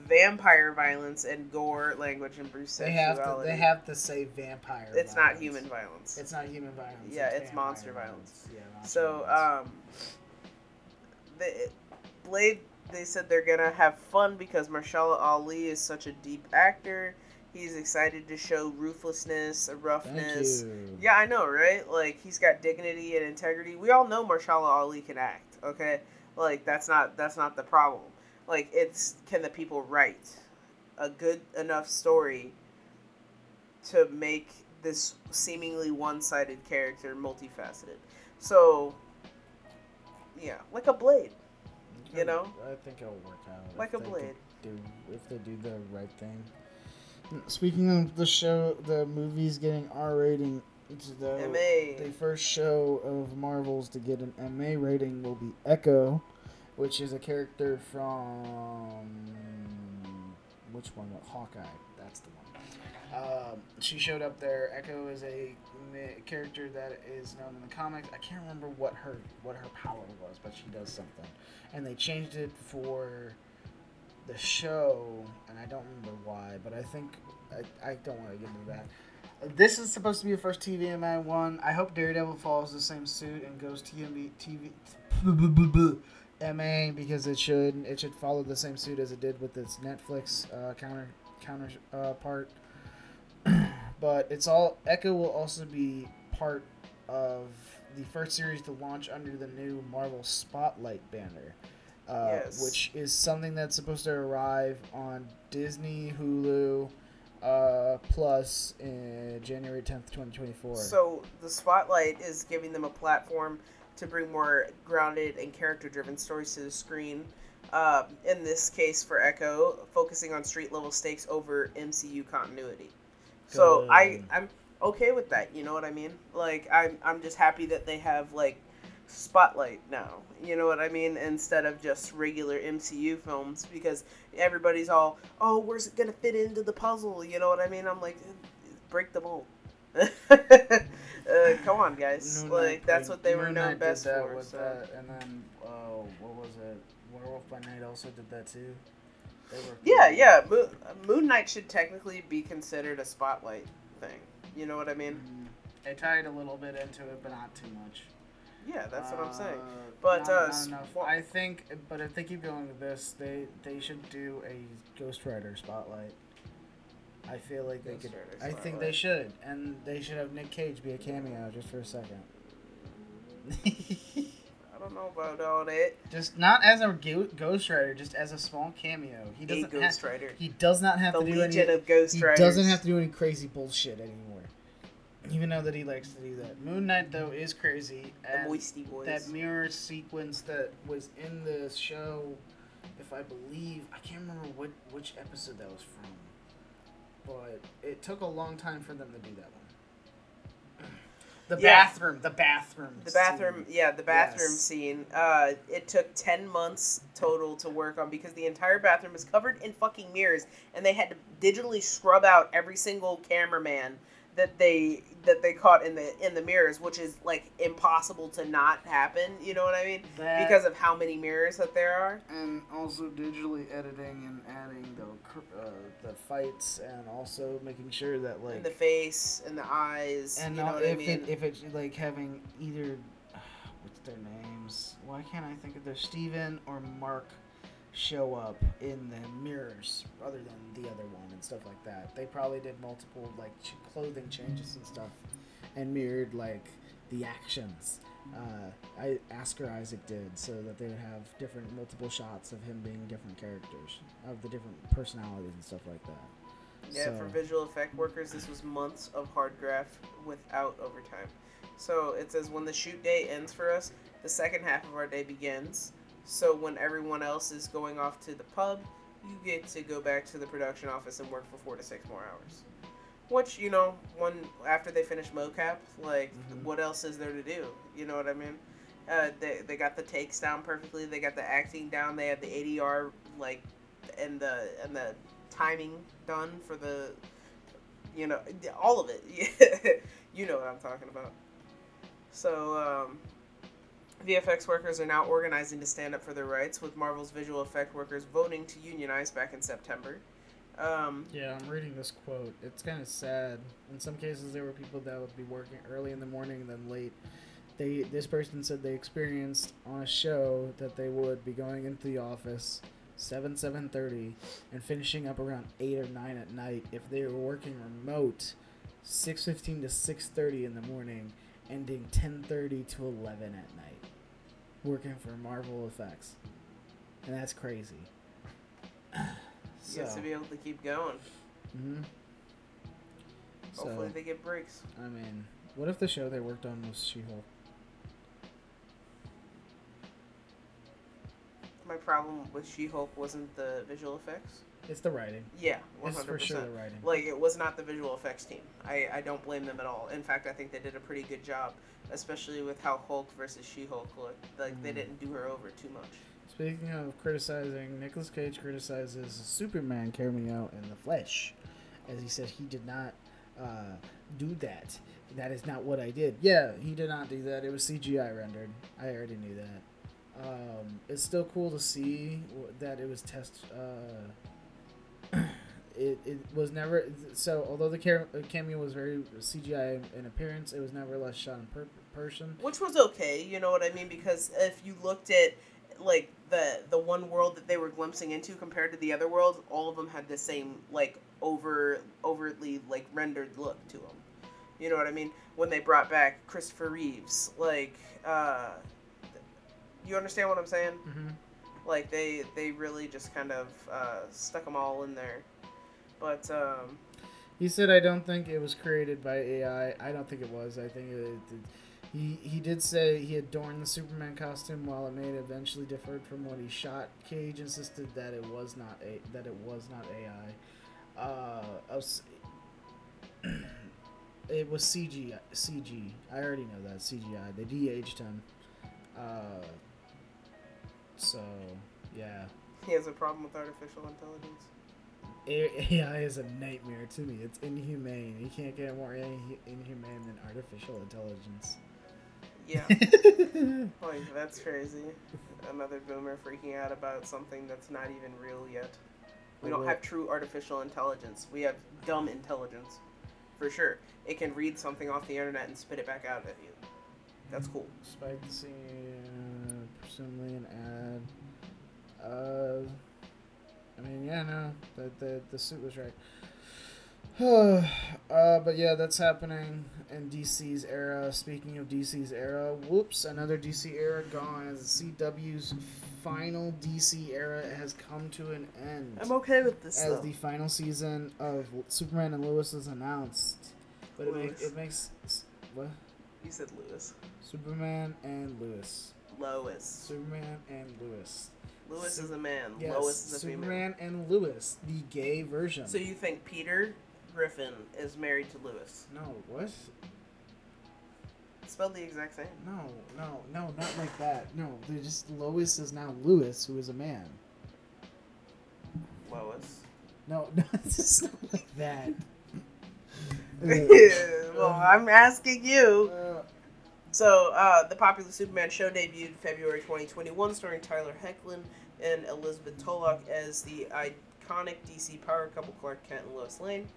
A: vampire violence and gore language and Bruce
B: they have to they have to say vampire.
A: It's not human violence.
B: It's not human violence.
A: Yeah, it's
B: vampire
A: monster violence.
B: Yeah, monster
A: So,
B: violence.
A: um, the Blade, they said they're gonna have fun because Mahershala Ali is such a deep actor. He's excited to show ruthlessness, roughness. Yeah, I know, right? Like he's got dignity and integrity. We all know Mahershala Ali can act. Okay, like that's not that's not the problem. Like it's can the people write a good enough story to make this seemingly one-sided character multifaceted. So yeah, like a blade. You know?
B: I think it'll work out.
A: Like a blade.
B: Do if they do the right thing. Speaking of the show, the movie's getting R rating. The,
A: MA.
B: the first show of Marvels to get an MA rating will be Echo, which is a character from which one? Hawkeye. That's the one. Um, she showed up there. Echo is a character that is known in the comics. I can't remember what her what her power was, but she does something. And they changed it for the show, and I don't remember why, but I think I, I don't want to get into that. This is supposed to be the first TVMA one. I hope Daredevil follows the same suit and goes TMB TV MA because it should it should follow the same suit as it did with its Netflix uh, counter counter uh. but it's all Echo will also be part of the first series to launch under the new Marvel Spotlight banner. Uh,
A: Yes.
B: Which is something that's supposed to arrive on Disney, Hulu, uh, Plus in January 10th, 2024.
A: So the spotlight is giving them a platform to bring more grounded and character-driven stories to the screen. Um, in this case, for Echo, focusing on street level stakes over MCU continuity. So I I'm okay with that. You know what I mean? Like I'm I'm just happy that they have like spotlight now. You know what I mean? Instead of just regular MCU films because everybody's all, oh, where's it gonna fit into the puzzle? You know what I mean? I'm like, break the mold. uh, come on, guys! Like that's what they were known best
B: that
A: for.
B: With
A: So.
B: that, and then uh, what was it? Werewolf by Night also did that too. They
A: Yeah, yeah. Moon, Moon Knight should technically be considered a spotlight thing. You know what I mean?
B: Mhm. They tied a little bit into it, but not too much.
A: Yeah, that's what I'm saying.
B: Uh,
A: But,
B: not,
A: uh,
B: not I think, but if they keep going with this, they they should do a Ghost Rider spotlight. I feel like they
A: Ghost
B: could.
A: Rider
B: I think they should, and they should have Nick Cage be a cameo just for a second.
A: Don't know about all that.
B: just not as a go- Ghost Rider, just as a small cameo. He doesn't
A: Ghost
B: have. He does not have
A: The
B: to do any.
A: of Ghost
B: he
A: Riders.
B: doesn't have to do any crazy bullshit anymore. Even though that he likes to do that. Moon Knight though is crazy.
A: The Moisty Boys.
B: that mirror sequence that was in the show, if I believe, I can't remember what which episode that was from, but it took a long time for them to do that one. The
A: Yeah.
B: bathroom. The bathroom.
A: The bathroom,
B: scene.
A: yeah, the bathroom
B: Yes.
A: scene. Uh, it took ten months total to work on because the entire bathroom is covered in fucking mirrors, and they had to digitally scrub out every single cameraman that they that they caught in the in the mirrors, which is like impossible to not happen. You know what I mean?
B: That-
A: Because of how many mirrors that there are.
B: and also digitally editing and adding the uh, the fights and also making sure that like
A: And the face and the eyes.
B: and
A: you know
B: if
A: I mean?
B: it if it's like having either what's their names? Why can't I think of their Steven or Mark show up in the mirrors other than the other one and stuff like that. They probably did multiple like ch- clothing changes and stuff and mirrored like the actions. Uh, I Oscar Isaac did so that they would have different multiple shots of him being different characters of the different personalities and stuff like that.
A: Yeah,
B: So-
A: for visual effect workers, this was months of hard graft without overtime. So it says when the shoot day ends for us, the second half of our day begins. So when everyone else is going off to the pub, you get to go back to the production office and work for four to six more hours. Which you know, when after they finish mocap, like
B: Mhm.
A: what else is there to do? You know what I mean? Uh, they they got the takes down perfectly. They got the acting down. They have the ADR like, and the and the timing done for the, you know, all of it. you know what I'm talking about. So, um, VFX workers are now organizing to stand up for their rights, with Marvel's visual effect workers voting to unionize back in September. Um,
B: Yeah, I'm reading this quote. It's kind of sad. In some cases, there were people that would be working early in the morning and then late. They this person said they experienced on a show that they would be going into the office seven seven thirty and finishing up around eight or nine at night. If they were working remote, six fifteen to six thirty in the morning, ending ten thirty to eleven at night, working for Marvel Effects, and that's crazy.
A: you have to be able to keep going.
B: hmm
A: Hopefully,
B: So,
A: they get breaks.
B: I mean, what if the show they worked on was She-Hulk?
A: My problem with She-Hulk wasn't the visual effects.
B: It's the writing.
A: Yeah, one hundred
B: for sure
A: percent.
B: the writing.
A: Like it was not the visual effects team. I, I don't blame them at all. In fact, I think they did a pretty good job, especially with how Hulk versus She-Hulk looked. Like they
B: Mm.
A: didn't do her over too much.
B: Speaking of criticizing, Nicolas Cage criticizes Superman out in the flesh, as he said he did not uh, do that. That is not what I did. Yeah, he did not do that. It was CGI rendered. I already knew that. Um, it's still cool to see that it was test. Uh, it, it was never so. Although the cameo was very CGI in appearance, it was nevertheless shot in per- person.
A: Which was okay, you know what I mean? Because if you looked at like the the one world that they were glimpsing into compared to the other worlds, all of them had the same like over overtly like rendered look to them. You know what I mean? When they brought back Christopher Reeves, like, uh, you understand what I'm saying?
B: Mm-hmm.
A: Like they they really just kind of uh, stuck them all in there. But um,
B: He said, "I don't think it was created by AI. I don't think it was. I think it." it he, he did say he adorned the Superman costume while it may have eventually differed from what he shot. Cage insisted that it was not a that it was not AI. Uh, was- it was CG. CG. I already know that CGI. They de-aged him. Uh, so yeah.
A: he has a problem with artificial intelligence.
B: AI is a nightmare to me. It's inhumane. You can't get more in- inhumane than artificial intelligence.
A: Yeah, like that's crazy. Another boomer freaking out about something that's not even real yet. We don't have true artificial intelligence. We have dumb intelligence, for sure. It can read something off the internet and spit it back out at you. That's cool.
B: Spike the scene, presumably an ad. Uh, I mean, yeah, no, the the, the suit was right. uh, but yeah, that's happening in DC's era. Speaking of DC's era, whoops, another DC era gone as CW's final DC era has come to an end.
A: I'm okay with this
B: as the final season of Superman and Lewis is announced. But it, make, it makes what
A: You said Lewis.
B: Superman and Lewis.
A: Lois.
B: Superman and Lewis.
A: Lewis is a man.
B: Yes,
A: Lois is a female.
B: Superman and Lewis, the gay version.
A: So you think Peter Griffin is married to Lewis?
B: no, what?
A: Spelled the exact same.
B: No, no, no, not like that. No, they're just Lois is now Lewis, who is a man.
A: Lois.
B: No, no, it's just not like that.
A: Uh, well, I'm asking you.
B: Uh,
A: So, uh, the popular Superman show debuted February 2021, starring Tyler Hoechlin and Elizabeth Tulloch as the iconic DC power couple Clark Kent and Lois Lane.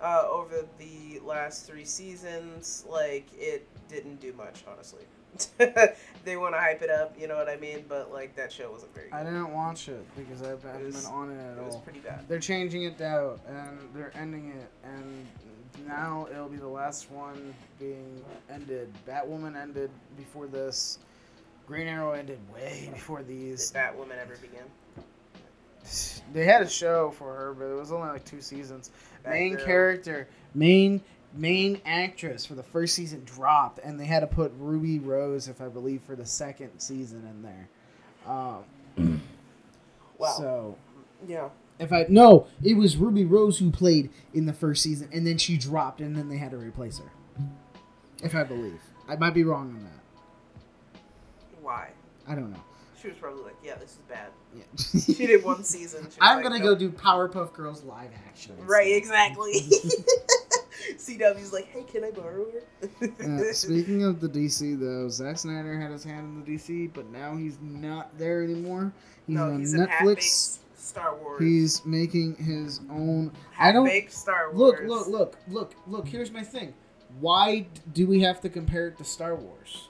A: Uh, over the last three seasons, like, it didn't do much, honestly. they want to hype it up, you know what I mean? But, like, that show wasn't very good.
B: I didn't watch it because I haven't
A: was-
B: been on it at
A: It was pretty bad.
B: They're changing it out and they're ending it, and now it'll be the last one being ended. Batwoman ended before this. Green Arrow ended way before
A: Did
B: these.
A: Batwoman ever begin?
B: They had a show for her, but it was only like two seasons. main character, main main actress for the first season dropped, and they had to put Ruby Rose, if I believe, for the second season in there. Um,
A: Wow.
B: So
A: yeah.
B: If I no, it was Ruby Rose who played in the first season, and then she dropped, and then they had to replace her. If I believe, I might be wrong on that.
A: Why?
B: I don't know.
A: She was probably like, yeah, this is bad.
B: Yeah.
A: She did one season.
B: I'm
A: like,
B: gonna
A: "Nope."
B: go do Powerpuff Girls live action.
A: Right, exactly. CW's like, hey, can I borrow her?
B: Uh, speaking of the DC, though, Zack Snyder had his hand in the DC, but now he's not there anymore. He's
A: no,
B: on
A: he's
B: Netflix.
A: Star Wars.
B: He's making his own. I don't
A: Half-baked Star Wars.
B: look, look, look, look, look. Here's my thing. Why do we have to compare it to Star Wars?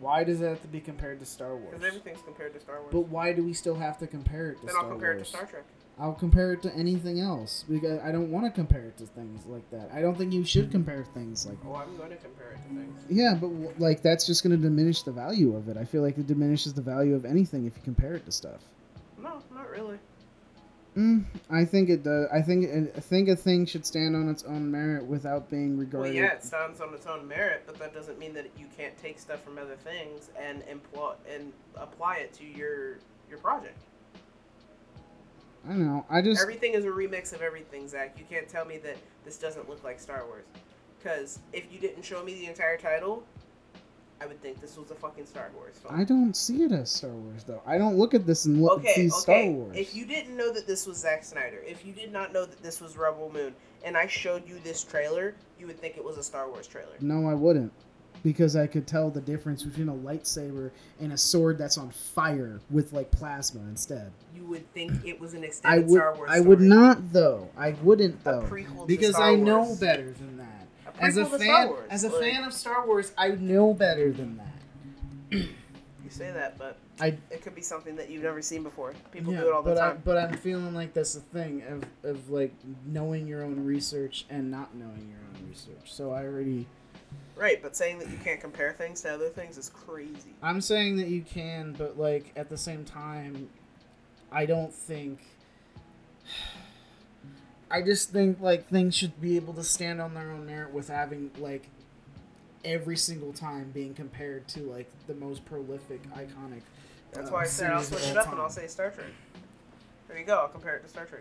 B: Why does it have to be compared to Star Wars?
A: Because everything's compared to Star Wars.
B: But why do we still have to compare it to
A: then
B: Star
A: I'll compare
B: Wars?
A: it to Star Trek.
B: I'll compare it to anything else because I don't want to compare it to things like that. I don't think you should compare things like
A: Oh, I'm going to compare it to things.
B: Yeah, but like that's just going to diminish the value of it. I feel like it diminishes the value of anything if you compare it to stuff.
A: No, not really.
B: Mm, I think it does. I think I think a thing should stand on its own merit without being regarded.
A: Well, yeah, it stands on its own merit, but that doesn't mean that you can't take stuff from other things and employ and apply it to your your project.
B: I know. I just
A: Everything is a remix of everything, Zach. You can't tell me that this doesn't look like Star Wars. Because if you didn't show me the entire title, I would think this was a fucking Star Wars film.
B: I don't see it as Star Wars though. I don't look at this and look
A: okay,
B: see
A: okay.
B: Star Wars.
A: If you didn't know that this was Zack Snyder, if you did not know that this was Rebel Moon, and I showed you this trailer, you would think it was a Star Wars trailer.
B: No, I wouldn't. Because I could tell the difference between a lightsaber and a sword that's on fire with like plasma instead.
A: You would think it was an
B: I
A: extended
B: would
A: Star Wars.
B: I would not though. I wouldn't
A: A
B: though.
A: prequel to
B: because
A: Star
B: I know better than that.
A: A
B: As a
A: prequel to Star
B: fan as a
A: like-
B: fan of Star Wars, I know better than that.
A: You say that, but
B: I
A: it could be something that you've never seen before. People
B: yeah,
A: do it all the
B: but I,
A: time.
B: but I'm feeling like that's the thing of, of like knowing your own research and not knowing your own research. So I already
A: Right, but saying that you can't compare things to other things is crazy.
B: I'm saying that you can, but like at the same time, I don't think. I just think like things should be able to stand on their own merit with having like every single time being compared to like the most prolific, iconic.
A: That's
B: uh,
A: why I said I'll switch it up and I'll say Star Trek. There you go. I'll compare it to Star Trek.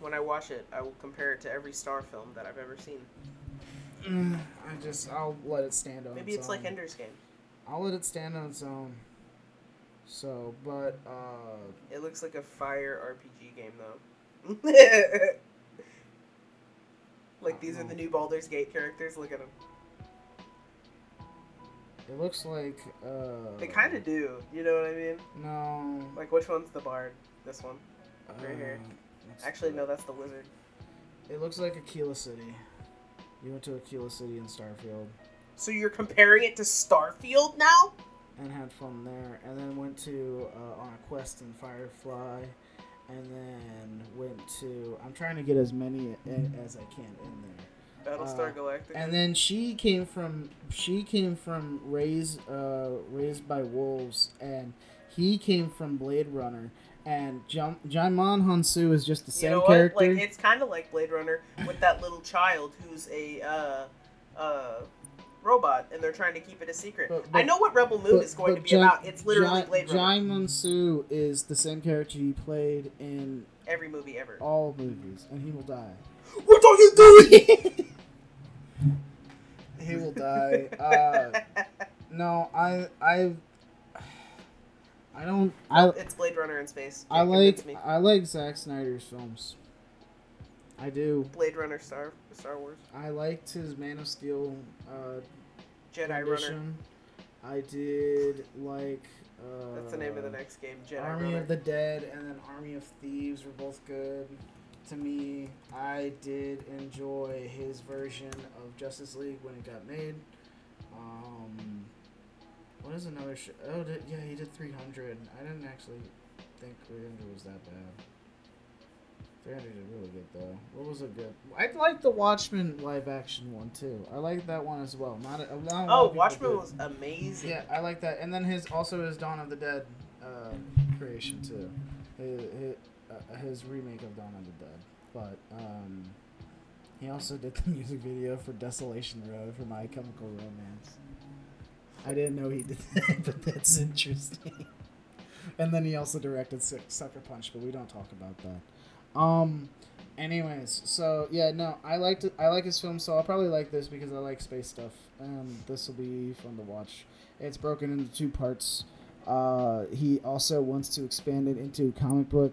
A: When I watch it, I will compare it to every Star film that I've ever seen.
B: Mm, I just I'll let it stand on.
A: Maybe
B: its
A: it's like. Ender's Game.
B: I'll let it stand on its own. So, but uh,
A: It looks like a fire RPG game though. Like these are the new Baldur's Gate characters. Look at them.
B: it looks like uh.
A: They kind of do. You know what I mean?
B: No.
A: Like which one's the bard? This one. right here.
B: Uh, what's
A: Actually,
B: the-
A: no, that's the wizard.
B: It looks like Akila City. You went to Akila City in Starfield
A: So you're comparing it to Starfield now?
B: and had fun there, and then went to uh, on a quest in Firefly, and then went to. I'm trying to get as many as I can in there.
A: Battlestar
B: Uh,
A: Galactica.
B: And then she came from she came from raised uh, raised by wolves, and he came from Blade Runner. And John Djimon Hounsou is just the
A: you
B: same
A: know
B: character.
A: Like it's kind of like Blade Runner with that little child who's a uh, uh, robot, and they're trying to keep it a secret.
B: But-
A: I know what Rebel Moon
B: but-
A: is going to be
B: Jai-
A: about. It's literally
B: Jai-
A: Blade Runner.
B: Djimon Su is the same character he played in
A: Every movie ever.
B: all movies, and he will die.
A: What are you doing?
B: he will die. Uh, no, I I I don't. I
A: it's Blade Runner in space.
B: I
A: Can't
B: like
A: me.
B: I like Zack Snyder's films. I do.
A: Blade Runner Star Star Wars.
B: I liked his Man of Steel uh,
A: Jedi Runner.
B: I did like. Uh,
A: That's the name of the next game. Jedi
B: Army
A: Runner.
B: of the Dead and then Army of Thieves were both good to me. I did enjoy his version of Justice League when it got made. Um, what is another show? Oh, did, yeah, he did 300. I didn't actually think 300 was that bad. 300 did really good though. What was it good? I like the Watchmen live action one too. I like that one as well. Not, a, not a
A: oh, Watchmen was amazing.
B: Yeah, I like that. And then his also his Dawn of the Dead uh, creation too. His, his, uh, his remake of Dawn of the Dead. But um, he also did the music video for Desolation Road for My Chemical Romance. I didn't know he did that, but that's interesting. and then he also directed Sucker Punch, but we don't talk about that. Um. Anyways, so yeah, no, I liked it. I like his film, so I'll probably like this because I like space stuff. Um, this will be fun to watch. It's broken into two parts. Uh, he also wants to expand it into comic book.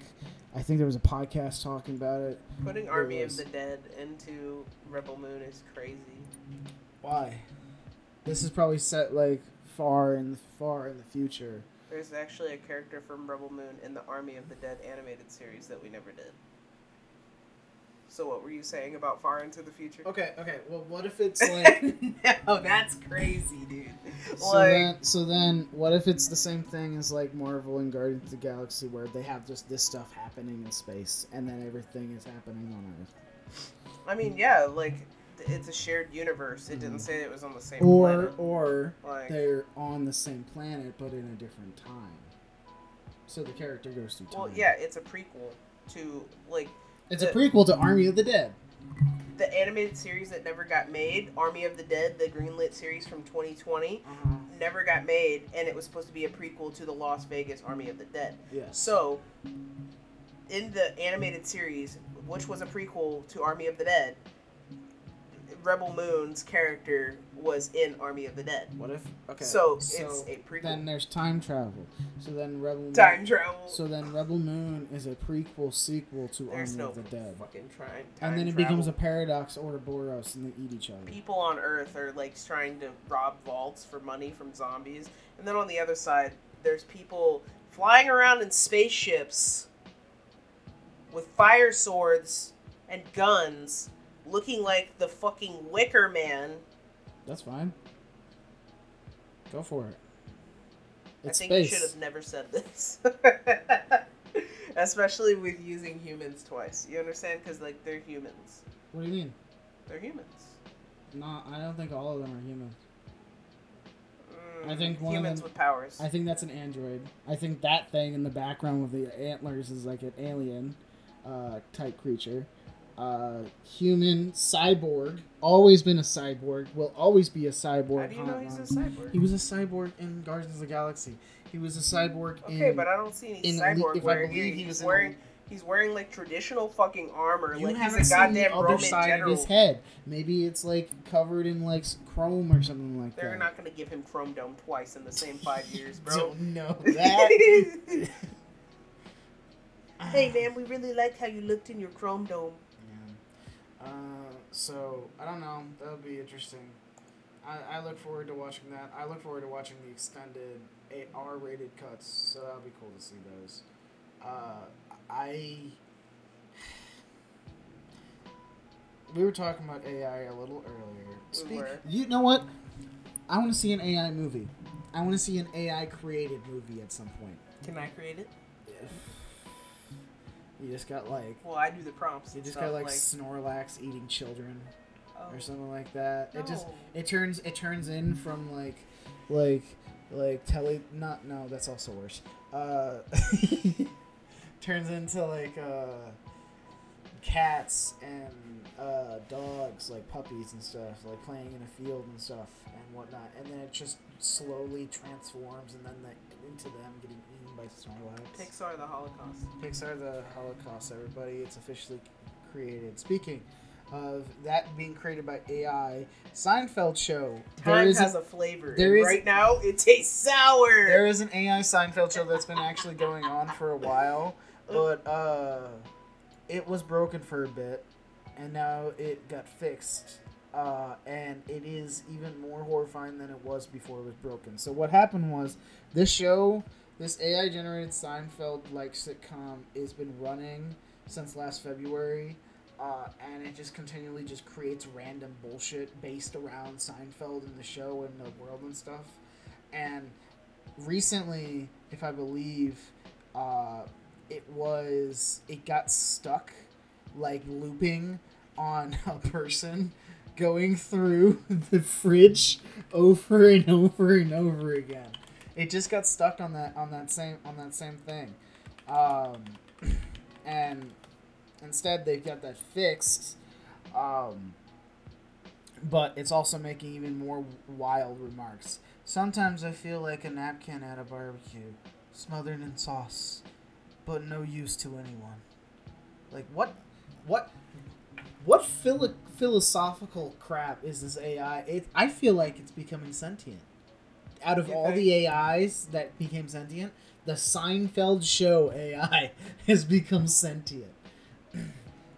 B: I think there was a podcast talking about it.
A: Putting Army
B: was.
A: of the Dead into Rebel Moon is crazy.
B: Why? This is probably set like far in far in the future.
A: There's actually a character from Rebel Moon in the Army of the Dead animated series that we never did. So what were you saying about far into the future?
B: Okay, okay. Well, what if it's like
A: no, that's crazy, dude.
B: So
A: like,
B: then, so then, what if it's the same thing as like Marvel and Guardians of the Galaxy, where they have just this stuff happening in space, and then everything is happening on Earth,
A: I mean, yeah, like it's a shared universe. It didn't mm. say it was on the same
B: or
A: planet.
B: or
A: Like,
B: they're on the same planet but in a different time. So the character goes through time.
A: well, yeah, it's a prequel to like
B: it's a prequel to Army of the Dead.
A: the animated series that never got made, Army of the Dead, the greenlit series from 2020,
B: Uh-huh.
A: never got made, and it was supposed to be a prequel to the Las Vegas Army of the Dead.
B: Yes.
A: So, in the animated series, which was a prequel to Army of the Dead, Rebel Moon's character was in Army of the Dead.
B: What if? Okay.
A: So, it's a prequel.
B: Then there's time travel. So then Rebel Moon.
A: Time travel.
B: So then Rebel Moon is a prequel sequel to
A: There's
B: Army
A: no
B: of the Dead.
A: fucking time.
B: And then
A: time
B: it becomes a paradox or Ouroboros and they eat each other.
A: people on Earth are like trying to rob vaults for money from zombies, and then on the other side, there's people flying around in spaceships with fire swords and guns, looking like the fucking Wicker Man.
B: That's fine. Go for it. It's
A: I think
B: space.
A: you should have never said this. Especially with using humans twice. You understand? Because, like, they're humans.
B: What do you mean?
A: They're humans.
B: No, I don't think all of them are humans.
A: Mm,
B: I think one of
A: humans
B: them-
A: with powers.
B: I think that's an android. I think that thing in the background with the antlers is like an alien uh, type creature. Uh, human, cyborg, always been a cyborg, will always be a cyborg.
A: How do you know he's a cyborg?
B: He was a cyborg in Guardians of the Galaxy. He was a cyborg
A: Okay,
B: in.
A: but I don't see any
B: in
A: cyborg
B: Le- if I
A: wearing
B: believe
A: here.
B: he
A: He's
B: was
A: wearing
B: Le-
A: he's wearing like traditional fucking armor.
B: you
A: like
B: haven't
A: he's a
B: seen
A: goddamn
B: the other
A: Roman
B: side
A: general.
B: of his head. Maybe it's like covered in like chrome or something like that.
A: They're not gonna give him Chrome Dome twice in the same five years, bro.
B: Don't know that.
A: hey man, we really liked how you looked in your Chrome Dome.
B: Yeah. Uh, so I don't know. That'll be interesting. I, I look forward to watching that. I look forward to watching the extended eight R-rated cuts. So that'll be cool to see those. Uh, I. We were talking about AI a little earlier. Speak,
A: were.
B: You know what? I want to see an AI movie. I want to see an AI created movie at some point.
A: Can I create it?
B: You just got like
A: Well, I do the prompts.
B: you just
A: stuff,
B: got like, Snorlax eating children
A: oh,
B: or something like that. It just it turns it turns in from like like like tele not no that's also worse. Uh, turns into like uh cats and uh dogs like puppies and stuff like playing in a field and stuff and whatnot and then it just slowly transforms and then the, into them getting eaten by Snorlax.
A: Pixar the Holocaust.
B: Pixar the Holocaust, everybody. It's officially created. Speaking of that being created by AI. Seinfeld show. There
A: Time
B: is
A: has
B: a,
A: a flavor.
B: there is-
A: right now it tastes sour.
B: there is an AI Seinfeld show that's been actually going on for a while, but uh, it was broken for a bit, and now it got fixed. Uh, and it is even more horrifying than it was before it was broken. So what happened was this show, this AI generated Seinfeld like sitcom, has been running since last February. Uh, and it just continually just creates random bullshit based around Seinfeld and the show and the world and stuff. And recently, if I believe, uh, it was it got stuck like looping on a person going through the fridge over and over and over again. It just got stuck on that on that same on that same thing. Um, and instead they've got that fixed. Um, but it's also making even more wild remarks. Sometimes I feel like a napkin at a barbecue, smothered in sauce, but no use to anyone. Like what, what, what philo- philosophical crap is this AI? It, I feel like it's becoming sentient. Out of
A: You
B: all the AIs that became sentient, the Seinfeld show AI has become sentient.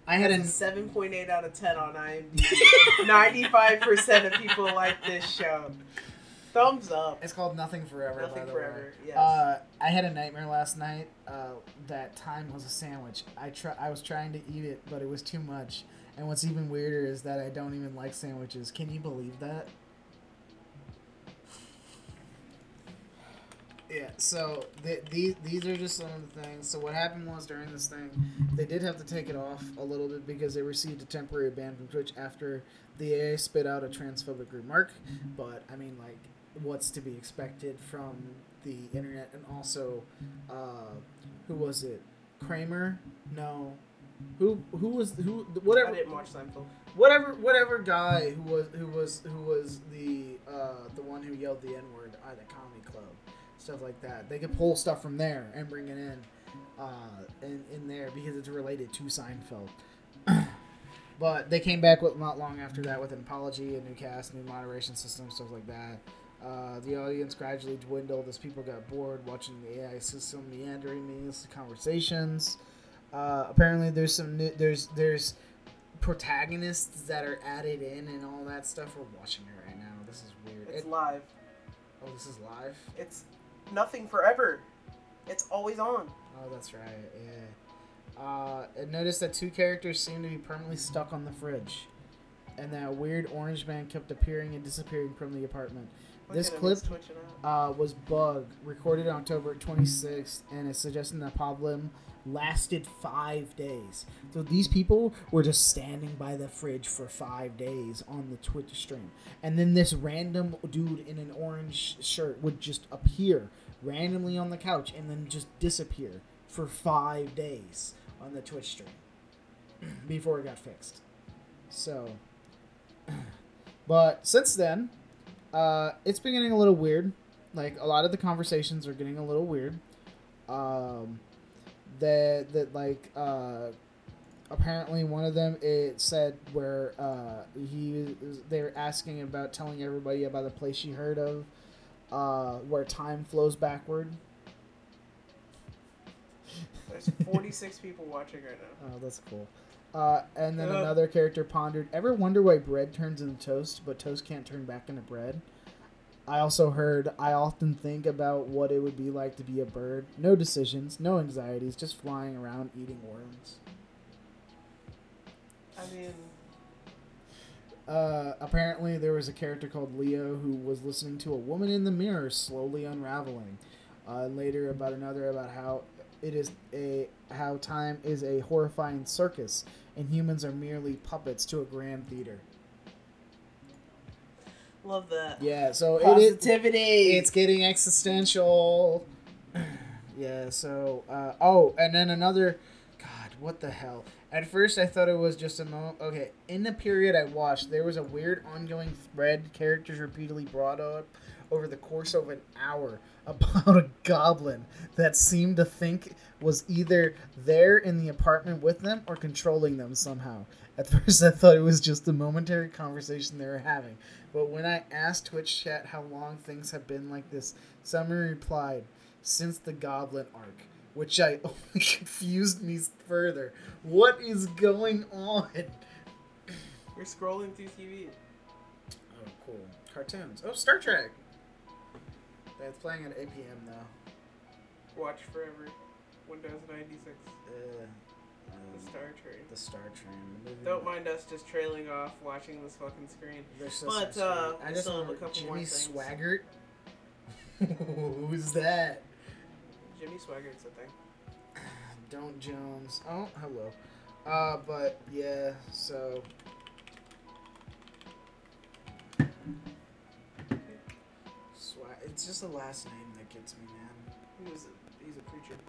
B: I had an
A: a seven point eight out of ten on IMDb. Ninety five percent of people like this show. Thumbs up.
B: It's called Nothing Forever.
A: Nothing
B: by the
A: Forever,
B: Way.
A: yes.
B: Uh, I had a nightmare last night. Uh, that time was a sandwich. I try. I was trying to eat it, but it was too much. And what's even weirder is that I don't even like sandwiches. Can you believe that? Yeah. So th- these these are just some of the things. So what happened was during this thing, they did have to take it off a little bit because they received a temporary ban from Twitch after the AI spit out a transphobic remark. But I mean, like, what's to be expected from the internet? And also, uh, who was it? Kramer? No. Who who was who? Whatever.
A: I didn't watch Seinfeld.
B: whatever whatever guy who was who was who was the uh, the one who yelled the n word at the comedy club, stuff like that. They could pull stuff from there and bring it in, uh, in in there because it's related to Seinfeld. but they came back with not long after that with an apology, a new cast, new moderation system, stuff like that. Uh, the audience gradually dwindled as people got bored watching the AI system meandering meaningless conversations. Uh, apparently, there's some new, there's there's protagonists that are added in and all that stuff. We're watching it right now. This is weird.
A: It's
B: It-
A: live.
B: oh, this is live.
A: It's nothing forever. It's always on.
B: Oh, that's right. Yeah. Uh, and notice that two characters seem to be permanently stuck on the fridge, and that weird orange man kept appearing and disappearing from the apartment.
A: Look
B: This clip
A: he's twitching out.
B: uh, was Bug, recorded on October 26th, and it's suggesting that problem lasted five days. So these people were just standing by the fridge for five days on the Twitch stream. And then this random dude in an orange shirt would just appear randomly on the couch and then just disappear for five days on the Twitch stream before it got fixed. So, but since then, uh, it's been getting a little weird. Like a lot of the conversations are getting a little weird. Um, that that like uh, apparently one of them it said where uh, he they were asking about telling everybody about the place she heard of uh, where time flows backward.
A: There's 46 people watching right now.
B: Oh, that's cool. Uh, and then
A: Uh.
B: another character pondered, ever wonder why bread turns into toast, but toast can't turn back into bread? I also heard, I often think about what it would be like to be a bird. No decisions, no anxieties, just flying around eating worms.
A: I mean,
B: Uh, apparently, there was a character called Leo who was listening to a woman in the mirror slowly unraveling. Uh, later, about another about how it is a how time is a horrifying circus and humans are merely puppets to a grand theater.
A: love that.
B: Yeah, so it is.
A: Positivity.
B: It's getting existential. yeah, so uh, oh, and then another God, what the hell? At first I thought it was just a moment okay, in the period I watched, there was a weird ongoing thread characters repeatedly brought up over the course of an hour about a goblin that seemed to think was either there in the apartment with them or controlling them somehow. At first, I thought it was just a momentary conversation they were having, but when I asked Twitch chat how long things have been like this, someone replied, "Since the Goblin arc," which I only confused me further. What is going on?
A: We're scrolling through TV.
B: Oh, cool. Cartoons. Oh, Star Trek. That's playing at 8 p.m. now.
A: Watch forever. Windows 96.
B: Uh,
A: The
B: um,
A: Star Train.
B: the Star Train. The.
A: Don't mind us just trailing off watching this fucking screen.
B: So
A: But, uh.
B: I just
A: still have a couple more
B: Jimmy
A: things.
B: Swaggart. Who's that?
A: Jimmy Swaggart's a thing.
B: Don't Jones. Oh, hello. Uh, but yeah, so. Swag. It's just the last name that gets me, man.
A: He was a, he's a preacher.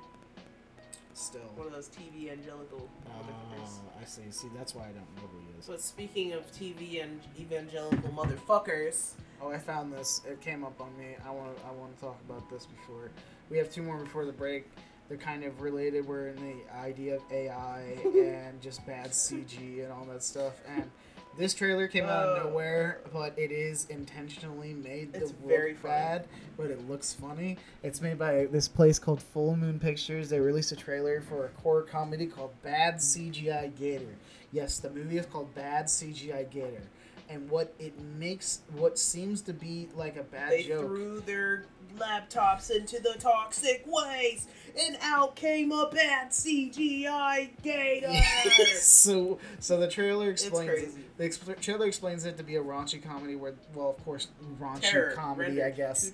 B: Still.
A: One of those TV angelical motherfuckers.
B: Oh, I see. See, that's why I don't know who he is.
A: But speaking of TV and evangelical motherfuckers,
B: Oh, I found this. It came up on me. I want. I want to talk about this before we have two more before the break. They're kind of related. We're in the idea of AI and just bad CG and all that stuff. And this trailer came out of
A: Oh.
B: nowhere, but it is intentionally made to
A: It's
B: look
A: very funny.
B: bad, but it looks funny. It's made by this place called Full Moon Pictures. They released a trailer for a horror comedy called Bad CGI Gator. Yes, the movie is called Bad CGI Gator. And what it makes, what seems to be like a bad
A: they
B: joke.
A: threw their laptops into the toxic waste, and out came a bad CGI gator.
B: so, so the trailer
A: It's
B: explains.
A: crazy.
B: The exp- trailer explains it to be a raunchy comedy, where, well, of course, raunchy
A: Terror,
B: comedy, I guess.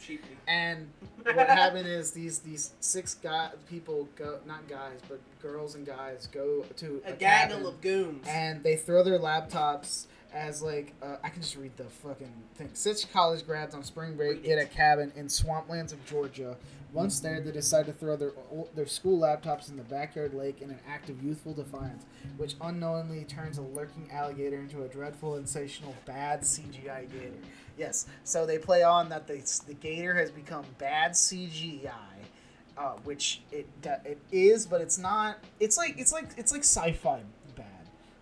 B: And what happened is these these six guy people go not guys but girls and guys go to
A: A,
B: a,
A: gaggle
B: cabin
A: of goons.
B: and they throw their laptops as like uh, I can just read the fucking thing. Six college grads on spring break get a cabin in swamplands of Georgia. Once there, they decide to throw their their school laptops in the backyard lake in an act of youthful defiance, which unknowingly turns a lurking alligator into a dreadful, sensational, bad CGI gator. Yes, so they play on that the the gator has become bad CGI. Uh, which it it is, but it's not. It's like it's like it's like sci-fi.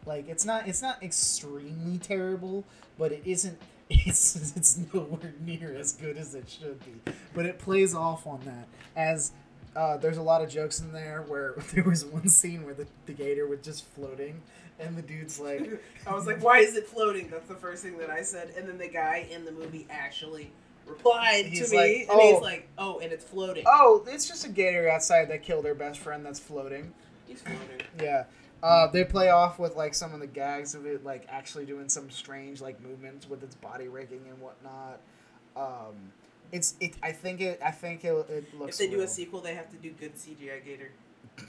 B: Like it's not it's not extremely terrible, but it isn't. It's it's nowhere near as good as it should be. But it plays off on that as. Uh, there's a lot of jokes in there where there was one scene where the, the gator was just floating and the dude's like
A: I was like, why is it floating? That's the first thing that I said. And then the guy in the movie actually replied
B: He's
A: to me.
B: like,
A: and
B: "Oh."
A: he's like, oh, and it's floating.
B: oh it's just a gator outside that killed their best friend that's floating
A: He's floating.
B: Yeah. Uh, they play off with like some of the gags of it, like actually doing some strange like movements with its body rigging and whatnot. Um, it's it. I think it. I think it. It looks.
A: If they do
B: real.
A: a sequel, they have to do good CGI Gator.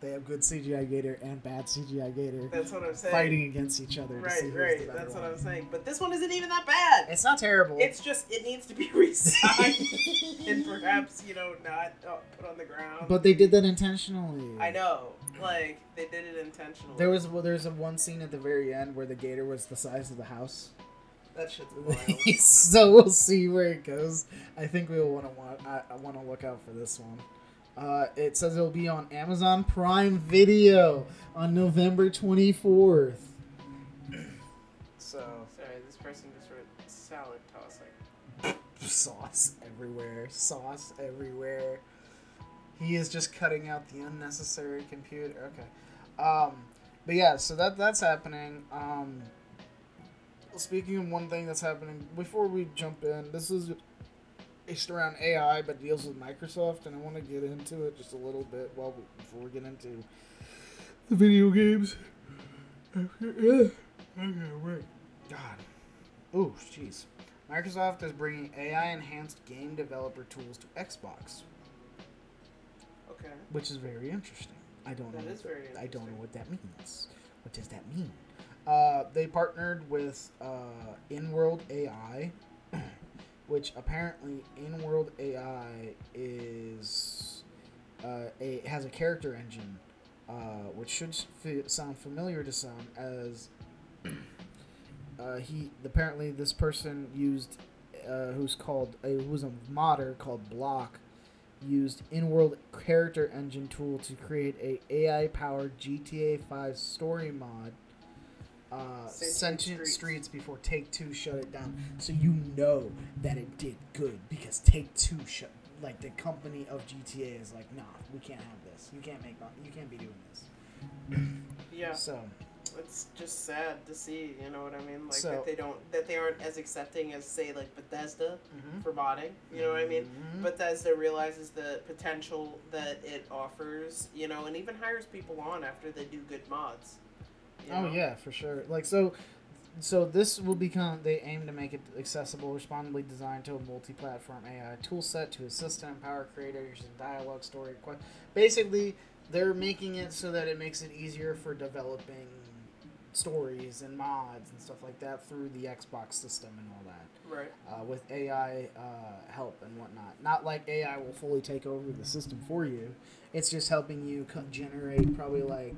B: they have good CGI Gator and bad CGI Gator
A: That's what I'm saying.
B: fighting against each other.
A: Right, right. That's what. I'm saying. But this one isn't even that bad.
B: It's not terrible.
A: It's just it needs to be resized and perhaps you know not uh, put on the ground.
B: but they did that intentionally.
A: I know, like they did it intentionally.
B: There was well, there's a one scene at the very end where the gator was the size of the house.
A: that shit's wild.
B: so we'll see where it goes. I think we will want to want. I, I want to look out for this one. Uh, it says it'll be on Amazon Prime Video on November twenty fourth. So
A: Sorry, this person just wrote salad tossing.
B: sauce everywhere, sauce everywhere. He is just cutting out the unnecessary computer. Okay, um, but yeah, so that that's happening. Um, speaking of one thing that's happening before we jump in, this is it's around AI, but deals with Microsoft, and I want to get into it just a little bit while we, before we get into the video games. Okay, wait. God. Oh, jeez. Microsoft is bringing AI-enhanced game developer tools to Xbox,
A: Okay.
B: which is very interesting. I don't
A: That
B: know.
A: is very
B: I don't know what that means. What does that mean? Uh, they partnered with uh, InWorld AI, which apparently InWorld AI is uh, a has a character engine, uh, which should f- sound familiar to some as uh, he apparently this person used uh, who's called uh, who's a modder called Bloc, used in-world character engine tool to create a AI-powered GTA 5 story mod. Uh,
A: Sentient
B: Sentient
A: Streets.
B: Streets before Take Two shut it down, so you know that it did good because Take Two shut like the company of GTA is like, nah, we can't have this. You can't make, you can't be doing this.
A: Yeah,
B: So
A: it's just sad to see. You know what I mean? Like
B: So-
A: that they don't that they aren't as accepting as say like Bethesda
B: Mhm.
A: for modding. You know what I mean?
B: Mhm.
A: Bethesda realizes the potential that it offers. You know, and even hires people on after they do good mods. you
B: Oh yeah, for sure. Like so, so this will become. They aim to make it accessible, responsibly designed to a multi-platform AI toolset to assist and empower creators in dialogue, story, que- basically. They're making it so that it makes it easier for developing stories and mods and stuff like that through the Xbox system and all that
A: Right.
B: uh, with AI uh, help and whatnot. Not like AI will fully take over the system for you. It's just helping you co- generate probably like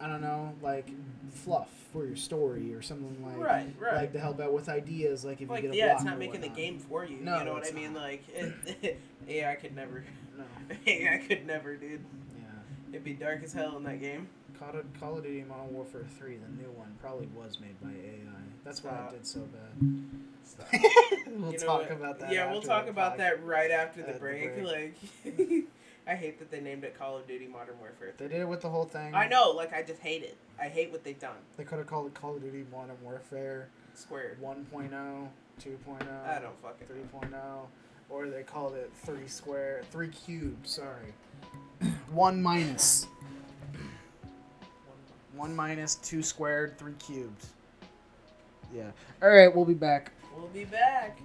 B: I don't know, like fluff for your story or something like
A: Right, right.
B: like to help out with ideas. Like if
A: Like
B: you get a
A: yeah, it's not making the game for you.
B: No,
A: you know what I mean? Like it, AI could never.
B: No,
A: AI could never, dude.
B: yeah.
A: It'd be dark as hell in that game.
B: Call of, Call of Duty Modern Warfare 3, the new one, probably was made by AI. That's why
A: Stop.
B: it did so bad. We'll
A: You know
B: talk
A: what?
B: about that.
A: Yeah, we'll talk about
B: podcast.
A: that right after the
B: At the
A: break.
B: break.
A: Like, I hate that they named it Call of Duty Modern Warfare.
B: They did it with the whole thing.
A: I know, like I just hate it. I hate what they've done.
B: They could have called it Call of Duty Modern Warfare
A: Squared.
B: 1.0, 2.0,
A: I don't fucking. know.
B: 3.0, or they called it 3 square, 3 cubed, sorry. 1 minus. 1 minus, 2 squared, 3 cubed. Yeah. Alright, we'll be back.
A: We'll be back.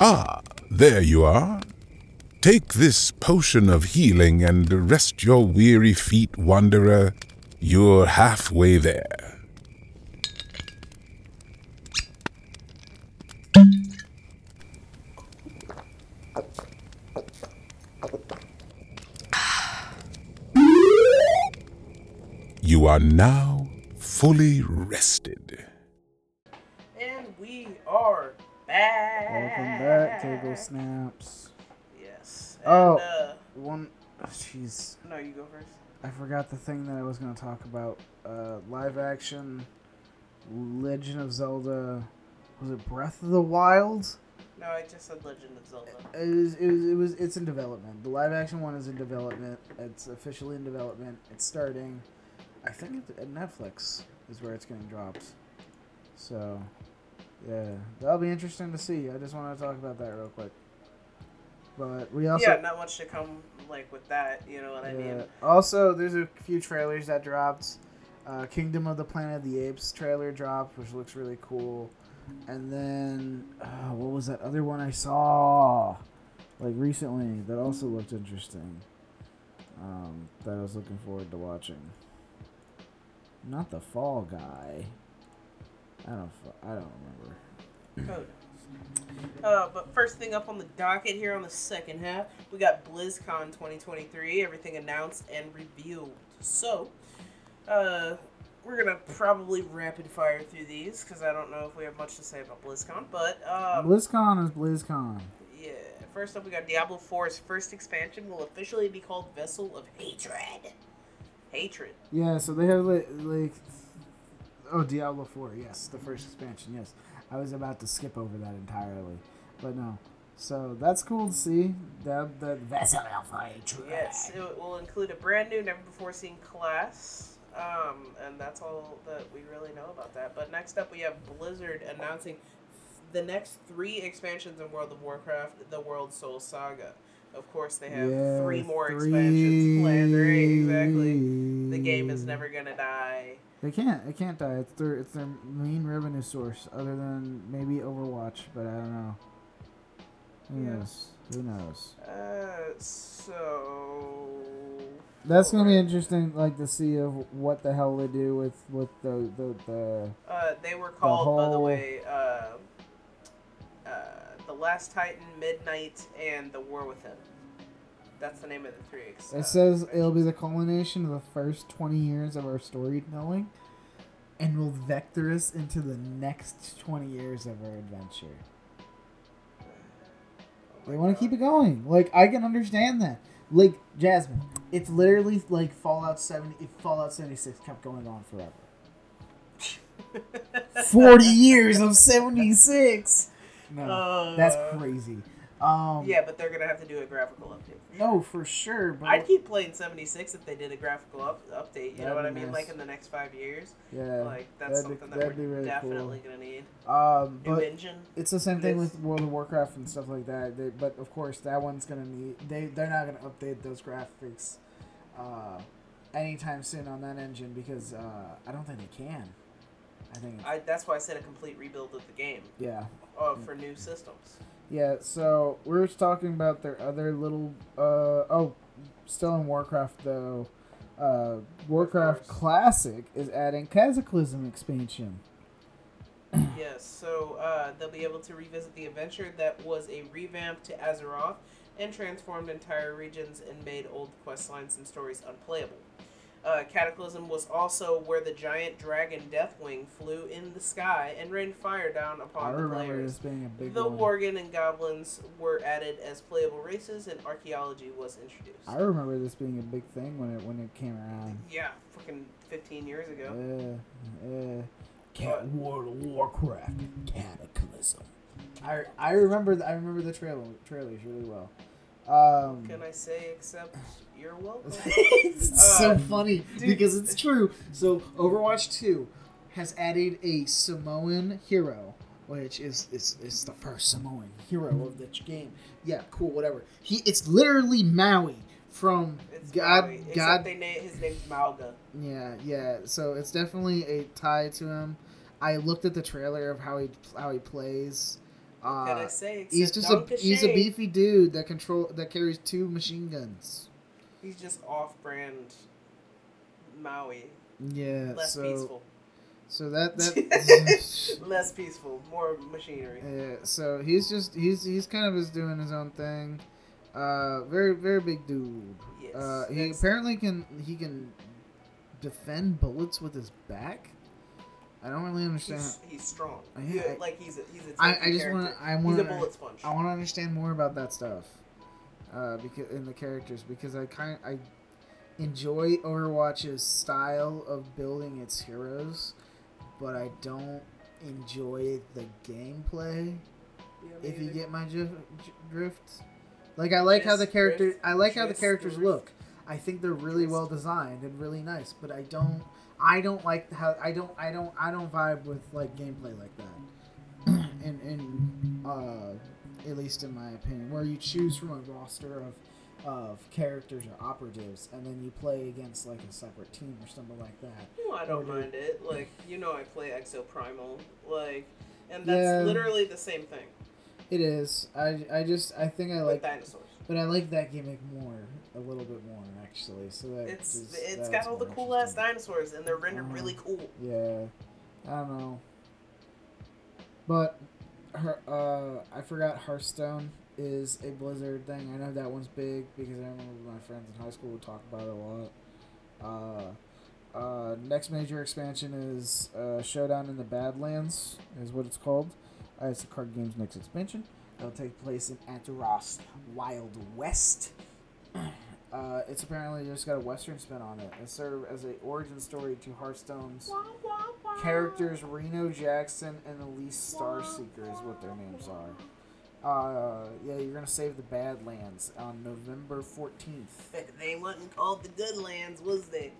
D: Ah, there you are. Take this potion of healing and rest your weary feet, wanderer. You're halfway there. You are now fully rested.
A: And we are back.
B: Welcome back, Table Snaps.
A: Yes.
B: Oh.
A: And, uh,
B: One, oh, jeez.
A: no, you go first.
B: I forgot the thing that I was going to talk about. Uh, live action Legend of Zelda. Was it Breath of the Wild?
A: No, I just said Legend of Zelda.
B: It was, it was, it was, it's in development. The live action one is in development. It's officially in development. It's starting. I think it's at Netflix is where it's getting dropped. So, yeah, that'll be interesting to see. I just want to talk about that real quick. But we also
A: yeah, not much to come like with that. You know what I mean?
B: Also, there's a few trailers that dropped. Uh, Kingdom of the Planet of the Apes trailer dropped, which looks really cool. And then, uh, what was that other one I saw? Like recently, that also looked interesting. Um, that I was looking forward to watching. Not the Fall Guy. I don't. I don't remember.
A: Oh. Uh, but first thing up on the docket here on the second half, we got BlizzCon 2023. Everything announced and revealed. So, uh, we're gonna probably rapid fire through these because I don't know if we have much to say about BlizzCon. But um,
B: BlizzCon is BlizzCon.
A: yeah, first up we got Diablo 4's first expansion will officially be called Vessel of Hatred. Hatred.
B: Yeah, so they have like, like oh Diablo Four, yes, the first expansion, yes. I was about to skip over that entirely, but no. So that's cool to see. That the vessel of hatred.
A: Yes, it will include a brand new, never before seen class. Um, and that's all that we really know about that. But next up, we have Blizzard announcing the next three expansions in World of Warcraft: the World Soul Saga. Of course, they have three more
B: three.
A: expansions planned. Right, exactly. The game is never gonna die.
B: They can't. It can't die. It's their it's their main revenue source, other than maybe Overwatch, but I don't know. Who
A: Yeah.
B: knows? Who knows?
A: Uh, so
B: That's gonna be interesting, like to see of what the hell they do with with the the, the
A: Uh, they were called, by the way, uh, uh, the Last Titan, Midnight, and the War Within. That's the name of the three. Uh,
B: It says it'll be the culmination of the first 20 years of our storytelling. and will vector us into the next 20 years of our adventure. They want to keep it going. Like I can understand that. Like Jasmine, it's literally like Fallout 70 if Fallout 76 kept going on forever. 40 years of 76. No.
A: Uh,
B: That's crazy. Um
A: Yeah, but they're gonna have to do a graphical update.
B: No, for sure, but
A: I'd keep playing 76 if they did a graphical up- update. You know what I mean?
B: nice.
A: Like in the next five years.
B: yeah.
A: like that's
B: that'd be-
A: something that
B: that'd
A: we're
B: be really
A: definitely gonna need.
B: Um
A: New
B: but
A: engine.
B: it's the same thing with World of Warcraft and stuff like that. They, but of course, that one's gonna need they they're not gonna update those graphics uh, anytime soon on that engine because uh, I don't think they can. I think
A: I, that's why I said a complete rebuild of the game
B: yeah
A: uh, for new systems.
B: yeah. So we're just talking about their other little uh oh, still in Warcraft though. Uh, Warcraft. Classic is adding Cataclysm expansion.
A: yes, so uh, they'll be able to revisit the adventure that was a revamp to Azeroth and transformed entire regions and made old quest lines and stories unplayable. Uh, Cataclysm was also where the giant dragon Deathwing flew in the sky and rained fire down
B: I
A: upon the
B: remember
A: players.
B: this being a big
A: The
B: one.
A: Worgen and Goblins were added as playable races, and archaeology was introduced.
B: I remember this being a big thing when it when it came around.
A: yeah, freaking 15 years ago.
B: Yeah, yeah.
A: Cat-
B: Cat World of Warcraft Cataclysm. I, I remember the, I remember the trailer trailers really well. Um,
A: Can I say except you're welcome?
B: it's so
A: Uh,
B: funny
A: dude.
B: because it's true. So Overwatch Two has added a Samoan hero, which is is, is the first Samoan hero of the game. Yeah, cool, whatever. He it's literally Maui from
A: It's
B: God
A: Maui,
B: God
A: They na- his name's Mauga.
B: Yeah, yeah. So it's definitely a tie to him. I looked at the trailer of how he how he plays.
A: Can I
B: Uh,
A: say?
B: He's just a he's a beefy dude that control that carries two machine guns.
A: He's just off-brand Maui.
B: Yeah.
A: Less
B: so
A: peaceful.
B: so that that.
A: Less peaceful. More machinery.
B: yeah. So he's just he's he's kind of just doing his own thing. Uh, very very big dude.
A: Yes.
B: Uh, he apparently can he can defend bullets with his back. I don't really understand.
A: He's, he's strong.
B: I-
A: Yeah,
B: I-
A: like he's a he's a.
B: I, just want I
A: He's
B: want
A: a bullet sponge.
B: I want to understand more about that stuff, uh, because in the characters because I kind I enjoy Overwatch's style of building its heroes, but I don't enjoy the gameplay.
A: Yeah,
B: If you get my dri- drift, like I like how the character
A: drift,
B: I like how the characters
A: drift.
B: look. I think they're really well designed and really nice, but I don't I don't like how I don't I don't I don't vibe with like gameplay like that. and and uh, at least in my opinion, where you choose from a roster of of characters or operatives, and then you play against like a separate team or something like that.
A: No, I don't mind it. Like you know, I play Exoprimal. Like, and that's
B: Yeah.
A: literally the same thing
B: It is. I, I just I think I
A: with
B: like,
A: dinosaurs.
B: But I like that gimmick more, a little bit more actually. So that
A: It's
B: is-
A: it's
B: that's
A: got all the cool ass dinosaurs, and they're rendered really cool.
B: Yeah, I don't know. But her, uh, I forgot Hearthstone is a Blizzard thing. I know that one's big because I remember my friends in high school would talk about it a lot. Uh, uh, next major expansion is uh, Showdown in the Badlands, is what it's called. Uh, it's the card game's next expansion. It'll take place in Antaros Wild West. Uh, it's apparently just got a western spin on it. It served as a origin story to Hearthstone's characters Reno Jackson and Elise Starseeker is what their names are. Uh, yeah, you're gonna save the Badlands on November 14th.
A: they wasn't called the Goodlands, was they?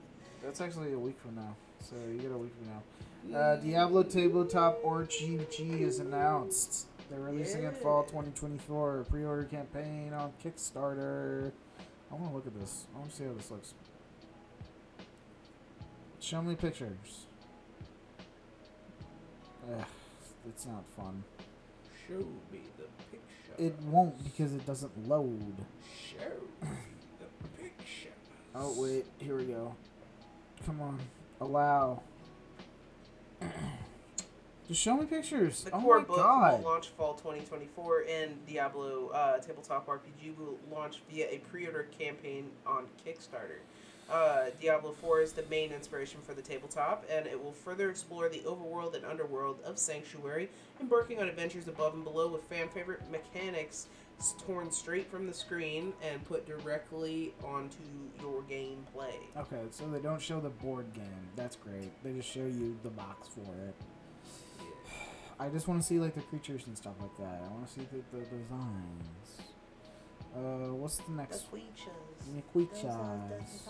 B: That's actually a week from now, so you get a week from now. Uh, Diablo Tabletop RGG is announced. They're releasing in fall 2024. Pre-order campaign on Kickstarter. I want to look at this. I want to see how this looks. Show me pictures. Ugh, it's not fun.
A: Show me the picture.
B: It won't because it doesn't load.
A: Show the picture.
B: Oh wait, here we go. Come on, allow. Just show me pictures.
A: The
B: oh
A: core
B: my
A: book
B: god.
A: will launch fall 2024, and Diablo uh, Tabletop RPG will launch via a pre-order campaign on Kickstarter. Uh, Diablo 4 is the main inspiration for the tabletop, and it will further explore the overworld and underworld of Sanctuary, embarking on adventures above and below with fan favorite mechanics torn straight from the screen and put directly onto your gameplay.
B: Okay, so they don't show the board game. That's great. They just show you the box for it. I just want to see like the creatures and stuff like that. I want to see the, the designs. Uh, what's the next?
A: creatures.
B: The
A: are the designs.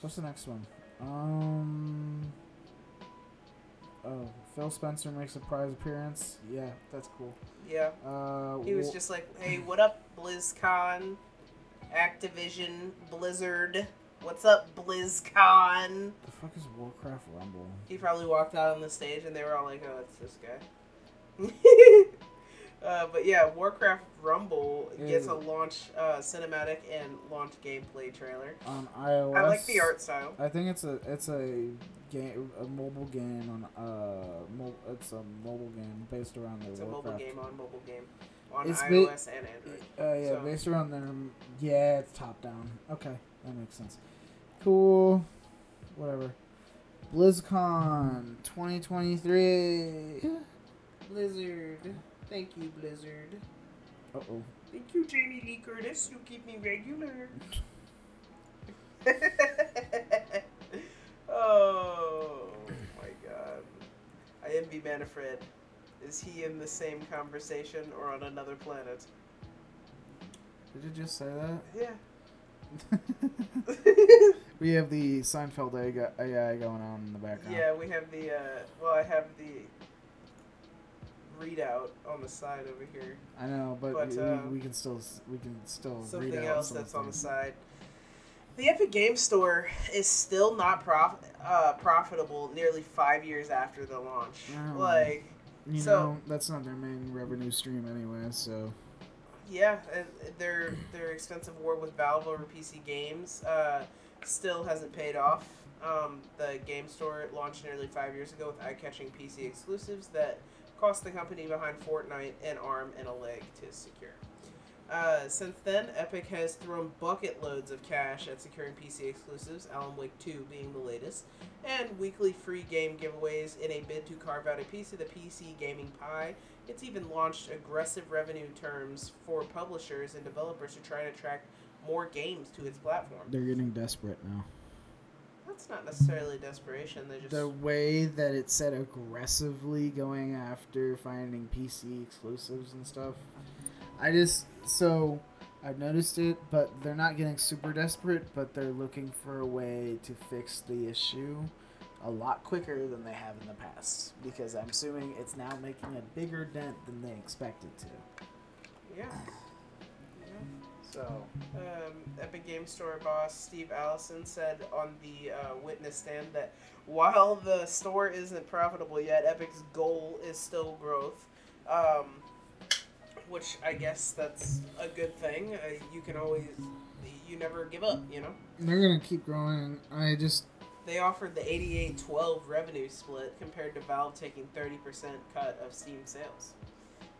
B: What's the next one? Um. Oh, Phil Spencer makes a prize appearance. Yeah, that's cool.
A: Yeah.
B: Uh,
A: He was just like, hey, what up, BlizzCon? Activision, Blizzard. What's up, BlizzCon?
B: The fuck is Warcraft Rumble?
A: He probably walked out on the stage and they were all like, oh, it's this guy. uh, but yeah, Warcraft Rumble gets a launch uh, cinematic and launch gameplay trailer.
B: On iOS.
A: I like the art style.
B: I think it's a it's a game a mobile game on uh mo- it's a mobile game based around the
A: It's a
B: Warcraft.
A: mobile game on mobile game on
B: It's ba-
A: iOS and Android.
B: Uh, yeah,
A: So-
B: based around their yeah, it's top down. Okay, that makes sense. Cool. Whatever. BlizzCon 2023.
A: Blizzard. Thank you, Blizzard.
B: Uh oh.
A: Thank you, Jamie Lee Curtis. You keep me regular. oh my god. I envy Manfred. Is he in the same conversation or on another planet?
B: Did you just say that?
A: Yeah.
B: we have the Seinfeld AI AI going on in the background.
A: yeah, we have the, uh, well, I have the readout on the side over here.
B: I know, but,
A: But,
B: we,
A: uh,
B: we can still we can still
A: Something
B: read out
A: else
B: some
A: that's on the side. The Epic Game Store is still not prof- uh, profitable nearly five years after the launch.
B: Oh.
A: Like,
B: You
A: So-
B: know, that's not their main revenue stream anyway. So
A: yeah, their their expensive war with Valve over PC games uh, still hasn't paid off. Um, the Game Store launched nearly five years ago with eye-catching PC exclusives that cost the company behind Fortnite an arm and a leg to secure. Uh, since then, Epic has thrown bucket loads of cash at securing PC exclusives, Alan Wake 2 being the latest, and weekly free game giveaways in a bid to carve out a piece of the PC gaming pie. It's even launched aggressive revenue terms for publishers and developers to try to attract more games to its platform.
B: they're getting desperate now.
A: That's not necessarily desperation. They just
B: The way that it said aggressively going after finding PC exclusives and stuff, I just so I've noticed it, but they're not getting super desperate, but they're looking for a way to fix the issue a lot quicker than they have in the past because I'm assuming it's now making a bigger dent than they expected to.
A: yeah. yeah.
B: So
A: Um, Epic Game Store boss Steve Allison said on the uh, witness stand that while the store isn't profitable yet, Epic's goal is still growth. Um, which I guess that's a good thing. Uh, you can always, you never give up, you know?
B: they're gonna keep growing. I just
A: They offered the 88-12 revenue split compared to Valve taking 30% cut of Steam sales.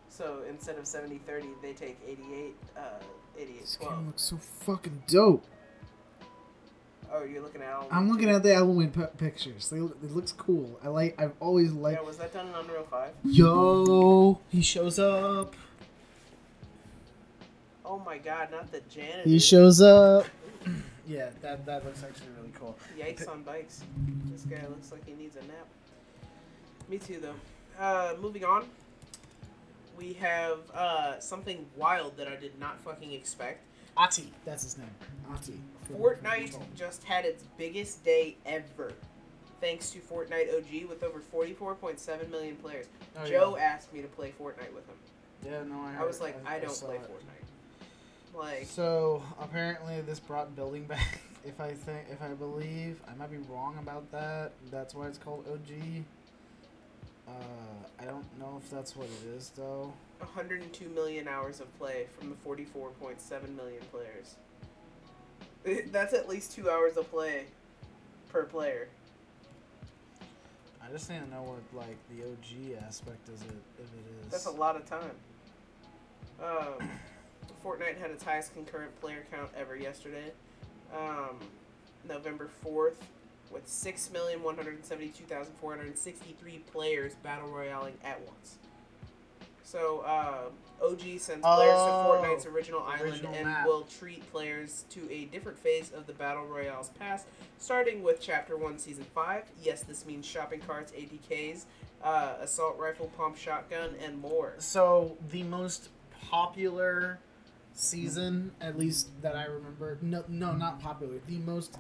A: So instead of 70-30, they take 88, uh,
B: this
A: 88-12.
B: game looks so fucking dope.
A: Oh, you're looking at Alan
B: I'm looking at the Halloween p- pictures. They, it looks cool. I like. I've always liked.
A: Yeah, was that done in Unreal 5?
B: Yo, he shows up.
A: Oh my god, not the janitor.
B: He shows up. yeah, that that looks actually really cool.
A: Yikes on bikes. This guy looks like he needs a nap. Me too, though. Uh, moving on. We have uh, something wild that I did not fucking expect.
B: Ati, that's his name. Ati.
A: Fortnite just had its biggest day ever. Thanks to Fortnite OG with over 44.7 million players.
B: Oh,
A: Joe asked me to play Fortnite with him.
B: Yeah, no, I.
A: I was like, I, don't
B: saw
A: play
B: it.
A: Fortnite. Like,
B: So apparently, this brought building back. If I think, if I believe, I might be wrong about that. That's why it's called OG. Uh, I don't know if that's what it is though.
A: 102 million hours of play from the 44.7 million players. That's at least two hours of play per player.
B: I just need to know what like the OG aspect is. It if it is.
A: That's a lot of time. Um, Fortnite had its highest concurrent player count ever yesterday. Um, November 4th, with 6,172,463 players battle royaling at once. So, uh, OG sends players to
B: Oh,
A: Fortnite's original island
B: original
A: and will treat players to a different phase of the battle royale's past, starting with Chapter 1, Season 5. Yes, this means shopping carts, ATKs, uh, assault rifle, pump shotgun, and more.
B: So the most popular season, at least that I remember, no, no, not popular. The most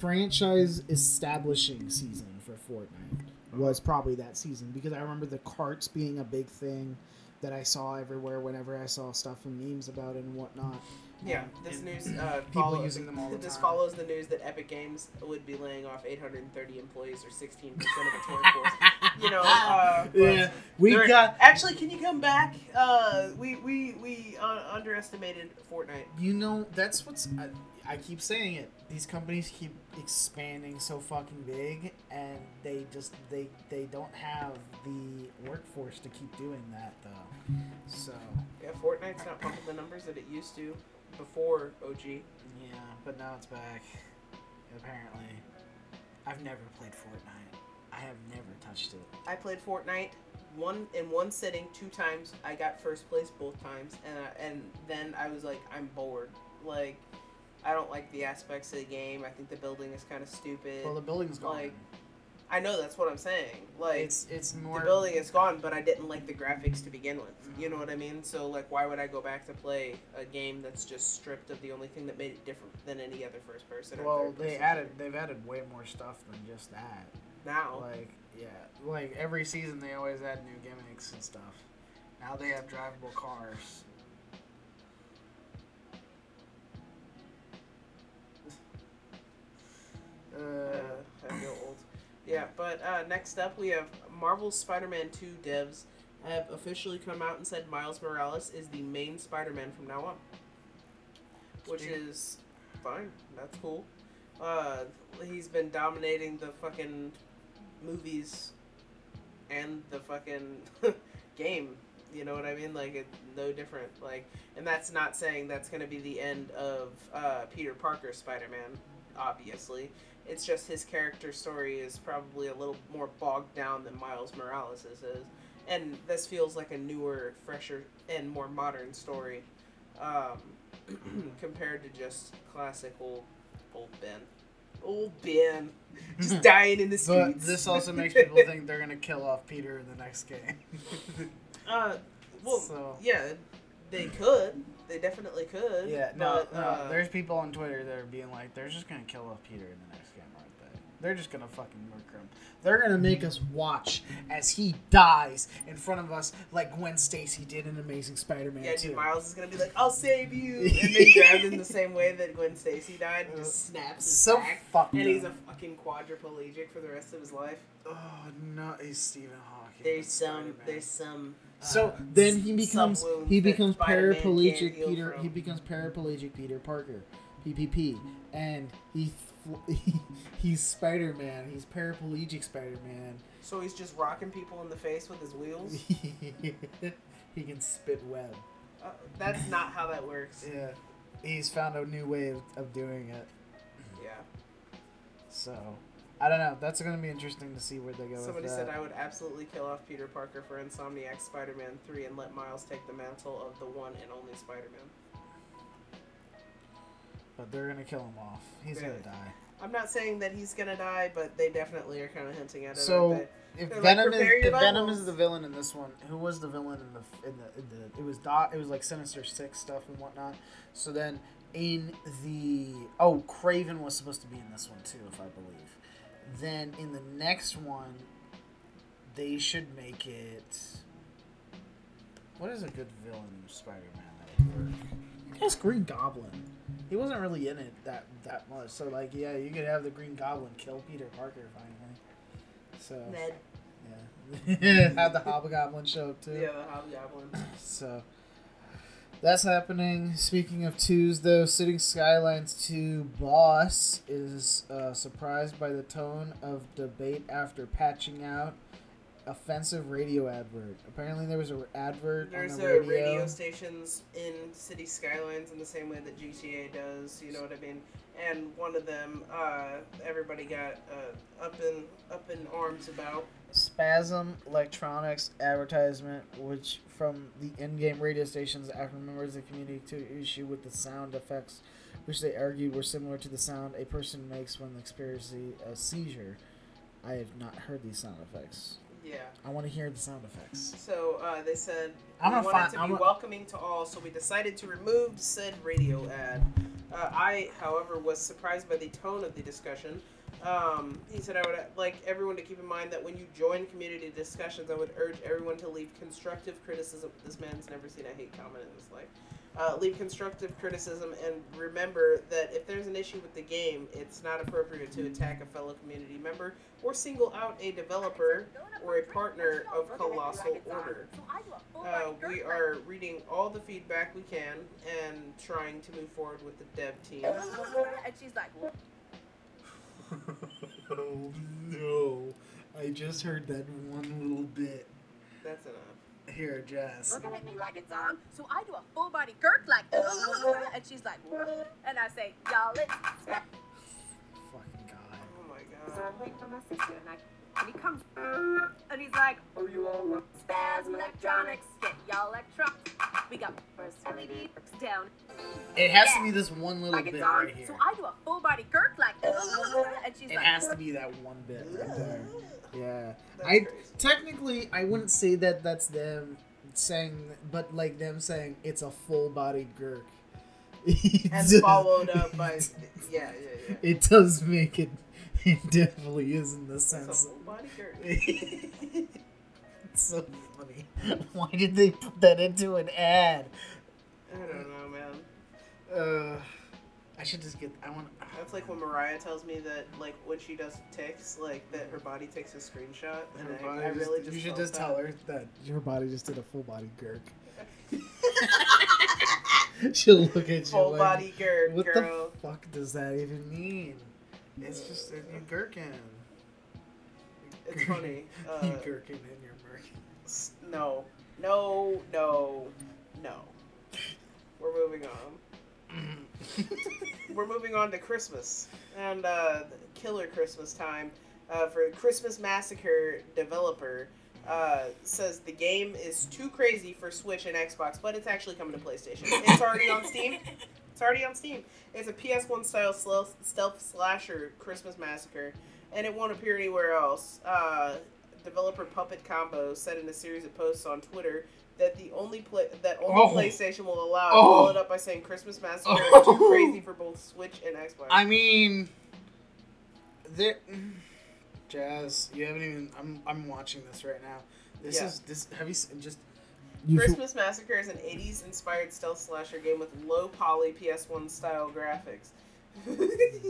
B: franchise establishing season for Fortnite was probably that season because I remember the carts being a big thing that I saw everywhere whenever I saw stuff and memes about it and whatnot.
A: Yeah,
B: Um,
A: this news uh,
B: people
A: follows,
B: using them all the
A: This
B: time.
A: follows the news that Epic Games would be laying off 830 employees, or 16 percent of its workforce. You know, uh,
B: Yeah, we got.
A: Actually, can you come back? Uh, we we we uh, underestimated Fortnite.
B: You know, that's what's. I, keep saying it. These companies keep expanding so fucking big, and they just they they don't have the workforce to keep doing that though. So
A: Yeah, Fortnite's not pumping the numbers that it used to before OG.
B: yeah, but now it's back. Apparently, I've never played Fortnite. I have never touched it.
A: I played Fortnite one in one sitting two times. I got first place both times, and I, and then I was like, I'm bored. Like, I don't like the aspects of the game. I think the building is kind of stupid.
B: Well, the building's gone.
A: Like, I know that's what I'm saying. Like,
B: it's it's more
A: the building is gone, but I didn't like the graphics to begin with. You know what I mean? So like, why would I go back to play a game that's just stripped of the only thing that made it different than any other first person?
B: Well, they
A: person
B: added
A: shooter?
B: they've added way more stuff than just that.
A: now.
B: Like, yeah, like every season they always add new gimmicks and stuff. Now they have drivable cars.
A: Uh, I feel old. Yeah, but uh, next up we have Marvel's Spider-Man 2 devs have officially come out and said Miles Morales is the main Spider-Man from now on, which
B: Sweet.
A: is fine. That's cool. Uh, he's been dominating the fucking movies and the fucking game. You know what I mean? Like, it's no different. Like, and that's not saying that's going to be the end of uh, Peter Parker's Spider-Man. Obviously, it's just his character story is probably a little more bogged down than Miles Morales' is, and this feels like a newer, fresher, and more modern story um, compared to just classic old old Ben. Old Ben, just dying in the streets.
B: But this also makes people think they're gonna kill off Peter in the next game.
A: Uh, well,
B: So-
A: yeah, they could. They definitely could.
B: yeah, no,
A: but,
B: no.
A: uh,
B: There's people on Twitter that are being like, they're just gonna kill off Peter in the They're just gonna fucking murder him. They're gonna make us watch as he dies in front of us, like Gwen Stacy did in Amazing Spider-Man
A: Yeah,
B: 2.
A: dude, Miles is gonna be like, "I'll save you," and then grabbed in the same way that Gwen Stacy died, and just snaps his
B: so
A: back, and he's a fucking quadriplegic for the rest of his life.
B: Oh no, he's Stephen Hawking.
A: There's some,
B: Spider-Man.
A: there's some.
B: So
A: uh,
B: then he becomes he becomes
A: Spider-Man
B: paraplegic Peter.
A: from.
B: He becomes paraplegic Peter Parker, PPP, and he, fl- he's Spider Man. He's paraplegic Spider Man.
A: So he's just rocking people in the face with his wheels.
B: he can spit web.
A: Uh, that's not how that works.
B: Yeah, he's found a new way of, of doing it.
A: Yeah.
B: So I don't know. That's gonna be interesting to see where they go
A: Somebody said. I would absolutely kill off Peter Parker for Insomniac Spider-Man 3 and let Miles take the mantle of the one and only Spider-Man.
B: But they're gonna kill him off. He's
A: Yeah.
B: gonna die.
A: I'm not saying that he's gonna die, but they definitely are kind of hinting at it.
B: So if
A: They're like,
B: Venom
A: "Prepare
B: is if Venom is the villain in this one, who was the villain in the in the, in the it was Dot it was like Sinister Six stuff and whatnot. So then in the oh Kraven was supposed to be in this one too, if I believe. Then in the next one, they should make it. What is a good villain Spider-Man that would work? I guess Green Goblin. He wasn't really in it that that much, so like yeah, you could have the Green Goblin kill Peter Parker finally. So
A: they? Ned.
B: yeah, have the Hobgoblin show up too.
A: Yeah, the Hobgoblin.
B: So that's happening. Speaking of twos, though, Cities: Skylines 2 boss is uh, surprised by the tone of debate after patching out offensive radio advert. Apparently, there was an advert
A: There's
B: on the
A: radio.
B: radio.
A: stations in city skylines in the same way that GTA does. You know what I mean? And one of them, uh, everybody got uh, up in up in arms about.
B: Spasm Electronics advertisement, which from the in-game radio stations after members of the community took issue with the sound effects, which they argued were similar to the sound a person makes when experiencing a seizure. I have not heard these sound effects.
A: Yeah.
B: I want to hear the sound effects.
A: So uh, they said
B: I'm
A: we wanted
B: find-
A: to
B: I'm
A: be welcoming to all, so we decided to remove said radio ad. Uh, I, however, was surprised by the tone of the discussion. Um, he said I would like everyone to keep in mind that when you join community discussions, I would urge everyone to leave constructive criticism. This man's never seen a hate comment in his life. Uh, leave constructive criticism and remember that if there's an issue with the game, it's not appropriate to attack a fellow community member or single out a developer or a partner of Colossal Order. Uh, we are reading all the feedback we can and trying to move forward with the dev team.
E: And she's like,
B: oh no! I just heard that one little bit.
A: That's enough.
B: Here, Jess.
E: looking at me like it's on. So I do a full body Kirk like, and she's like, and I say, y'all, let's
B: Fucking god.
A: Oh my God. So.
E: I'm waiting for my sister, and, I, and he comes, and he's like, "Are you all Spasm Electronics, get y'all electronics. We got first LED down,
B: It has to be this one little
E: like
B: bit
E: on.
B: right here.
E: So I do a full body Kirk like, and she's like,
B: It
E: like,
B: has to be that one bit right there. Yeah.
A: That's
B: I
A: crazy.
B: technically I wouldn't say that that's them saying, but like them saying it's a full body Gurk.
A: And followed up by yeah, yeah, yeah.
B: It does make it. It definitely is in the
A: It's a
B: sense.
A: full body Kirk.
B: it's so funny. Why did they put that into an ad?
A: I don't know, man.
B: Uh, I should just get. I want.
A: That's like when Mariah tells me that, like, when she does ticks, like, that her body takes a screenshot. And
B: Her
A: I,
B: body
A: I
B: just-
A: really just
B: you should just
A: that.
B: tell her that your body just did a full body Gurk. She'll look at you
A: Full
B: like,
A: body Gurk,
B: What
A: girl.
B: the fuck does that even mean? It's just a you gherkin.
A: It's funny. Uh,
B: you gherkin in your merkin.
A: no. No, no, no. We're moving on. We're moving on to Christmas and uh, killer Christmas time. Uh, for Christmas Massacre developer uh, says the game is too crazy for Switch and Xbox, but it's actually coming to PlayStation. It's already on Steam. It's already on Steam. It's a PS1 style stealth, slasher Christmas Massacre, and it won't appear anywhere else. Uh, developer Puppet Combo said in a series of posts on Twitter that the only play that only
B: Oh.
A: PlayStation will allow,
B: Oh.
A: followed up by saying Christmas Massacre is too oh. crazy for both Switch and Xbox.
B: I mean, there. Jazz, you haven't even. I'm. I'm watching this right now. This
A: Yeah.
B: is this. Have you just?
A: Christmas Massacre is an 80s inspired stealth slasher game with low poly PS1 style graphics.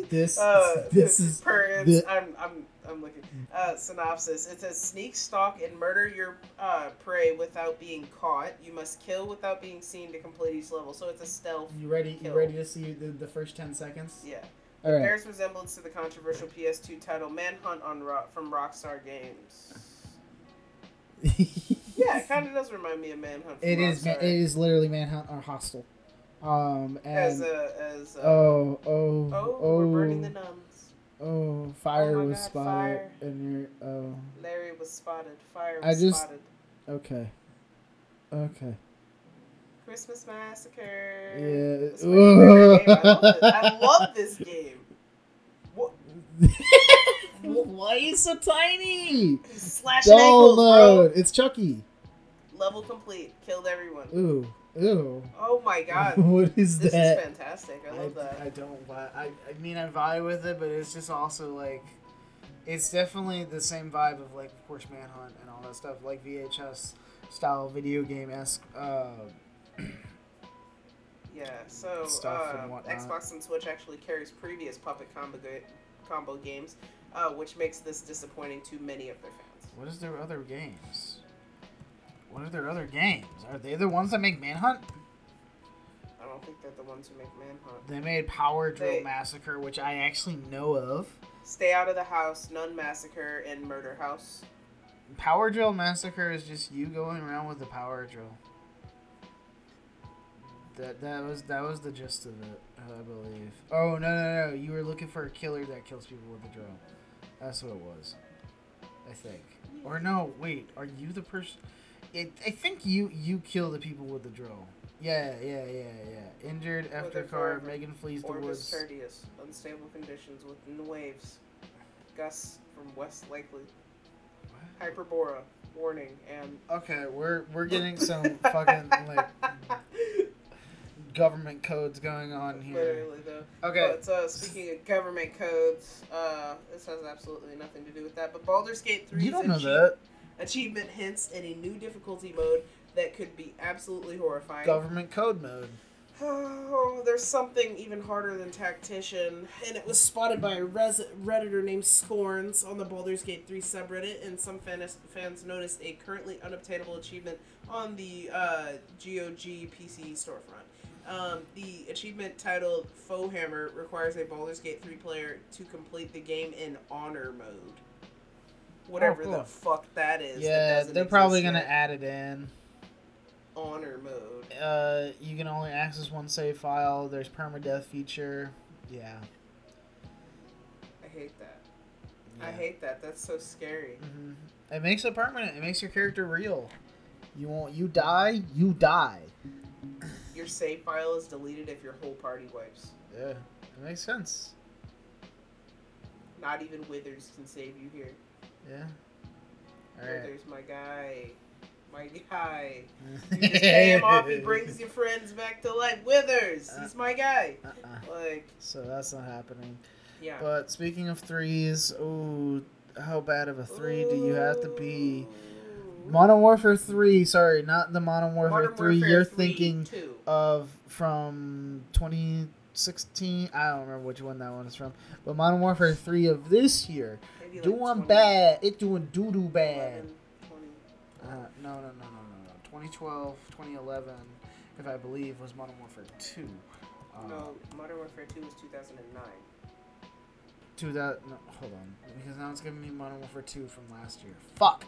B: This-
A: uh,
B: this is-
A: per
B: the-
A: I'm I'm I'm looking uh, synopsis. It says sneak, stalk, and murder your uh, prey without being caught. You must kill without being seen to complete each level. So it's a stealth.
B: You ready? You ready to see the, the first ten seconds?
A: Yeah.
B: All right.
A: Bears resemblance to the controversial PS2 title Manhunt on Rock from Rockstar Games. Yeah, it kind of does remind me of Manhunt. From
B: It is.
A: Rockstar.
B: It is literally Manhunt or Hostile. Um. And
A: as a as a,
B: oh oh
A: oh,
B: oh
A: we're burning the nuns.
B: oh fire
A: Oh
B: was
A: God,
B: spotted
A: fire.
B: and you're oh
A: Larry was spotted. Fire
B: I
A: was
B: just-
A: spotted.
B: okay okay
A: Christmas Massacre.
B: Yeah.
A: This is my favorite game. I love this. I love this game. What?
B: why are you so tiny?
A: Slashing
B: Dull
A: ankles, bro.
B: It's Chucky.
A: Level complete. Killed everyone.
B: Ooh ooh.
A: Oh my god.
B: what is that?
A: This
B: that?
A: is fantastic. I love that.
B: I don't vibe. I, I mean, I vibe with it, but it's just also like, it's definitely the same vibe of like, of course, Manhunt and all that stuff, like VHS style video game esque. Uh,
A: Yeah, so
B: stuff
A: uh,
B: whatnot.
A: Xbox and Switch actually carries previous Puppet Combo, ga- combo games, uh, which makes this disappointing to many of their fans.
B: what is their other games? What are their other games? Are they the ones that make Manhunt?
A: I don't think they're the ones who make Manhunt.
B: They made Power Drill
A: They-
B: Massacre, which I actually know of.
A: Stay Out of the House, Nun Massacre, and Murder House.
B: Power Drill Massacre is just you going around with the power drill. That that was that was the gist of it, I believe. Oh no no no! You were looking for a killer that kills people with a drill. That's what it was. I think. Or no, wait. Are you the person? It, I think you you kill the people with the drill. Yeah yeah yeah yeah. Injured after car. Megan flees the woods.
A: Tertius. Unstable conditions with the waves. Gusts from west likely. Hyperbora. Warning. And.
B: Okay, we're we're getting some fucking like government codes going on here.
A: Literally though.
B: Okay.
A: But uh, speaking of government codes, uh, this has absolutely nothing to do with that. But Baldur's Gate 3
B: You don't know that.
A: Achievement hints at a new difficulty mode that could be absolutely horrifying.
B: Government code mode.
A: Oh, there's something even harder than Tactician, and it was spotted by a res- redditor named Scorns on the Baldur's Gate 3 subreddit, and some fans, fans noticed a currently unobtainable achievement on the uh, GOG PC storefront. Um, the achievement titled Foehammer requires a Baldur's Gate 3 player to complete the game in honor mode. Whatever
B: cool.
A: the fuck that is.
B: Yeah,
A: doesn't
B: they're probably gonna
A: yet.
B: add it in.
A: honor mode.
B: Uh, you can only access one save file. There's permadeath feature. Yeah.
A: I hate that. I hate that. That's so scary.
B: hmm It makes it permanent. It makes your character real. You won't. You die. You die.
A: Your save file is deleted if your whole party wipes.
B: Yeah, it makes sense.
A: Not even Withers can save you here.
B: Yeah. All right.
A: Withers, my guy. My guy. You just pay him off, he brings your friends back to life. Withers! Uh, he's my guy.
B: Uh-uh.
A: Like,
B: So that's not happening.
A: yeah.
B: But speaking of threes, oh, how bad of a three do you have to be? Modern Warfare 3, sorry, not the Modern Warfare
A: Modern
B: 3
A: Warfare
B: you're
A: 3
B: thinking
A: too.
B: of from 2016. I don't remember which one that one is from. But Modern Warfare 3 of this year,
A: Maybe like
B: doing
A: 20,
B: bad. It doing doo doo bad.
A: 11, 20.
B: Uh, no, no, no, no, no, no. 2012, 2011, if I believe, was Modern Warfare 2. Uh,
A: No, Modern Warfare 2 was 2009.
B: To that, no, hold on, because now it's giving me Modern Warfare 2 from last year. Fuck.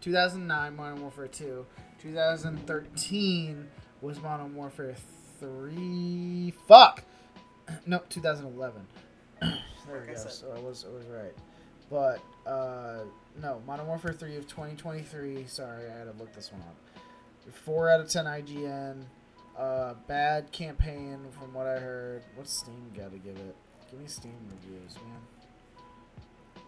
B: 2009 Modern Warfare 2. 2013 was Modern Warfare 3. Fuck. No, 2011. there
A: Like
B: go. So I was I was right. But uh, no, Modern Warfare 3 of 2023. Sorry, I had to look this one up. Four out of ten IGN. Uh, bad campaign from what I heard. What's Steam got to give it? Give me Steam reviews, man.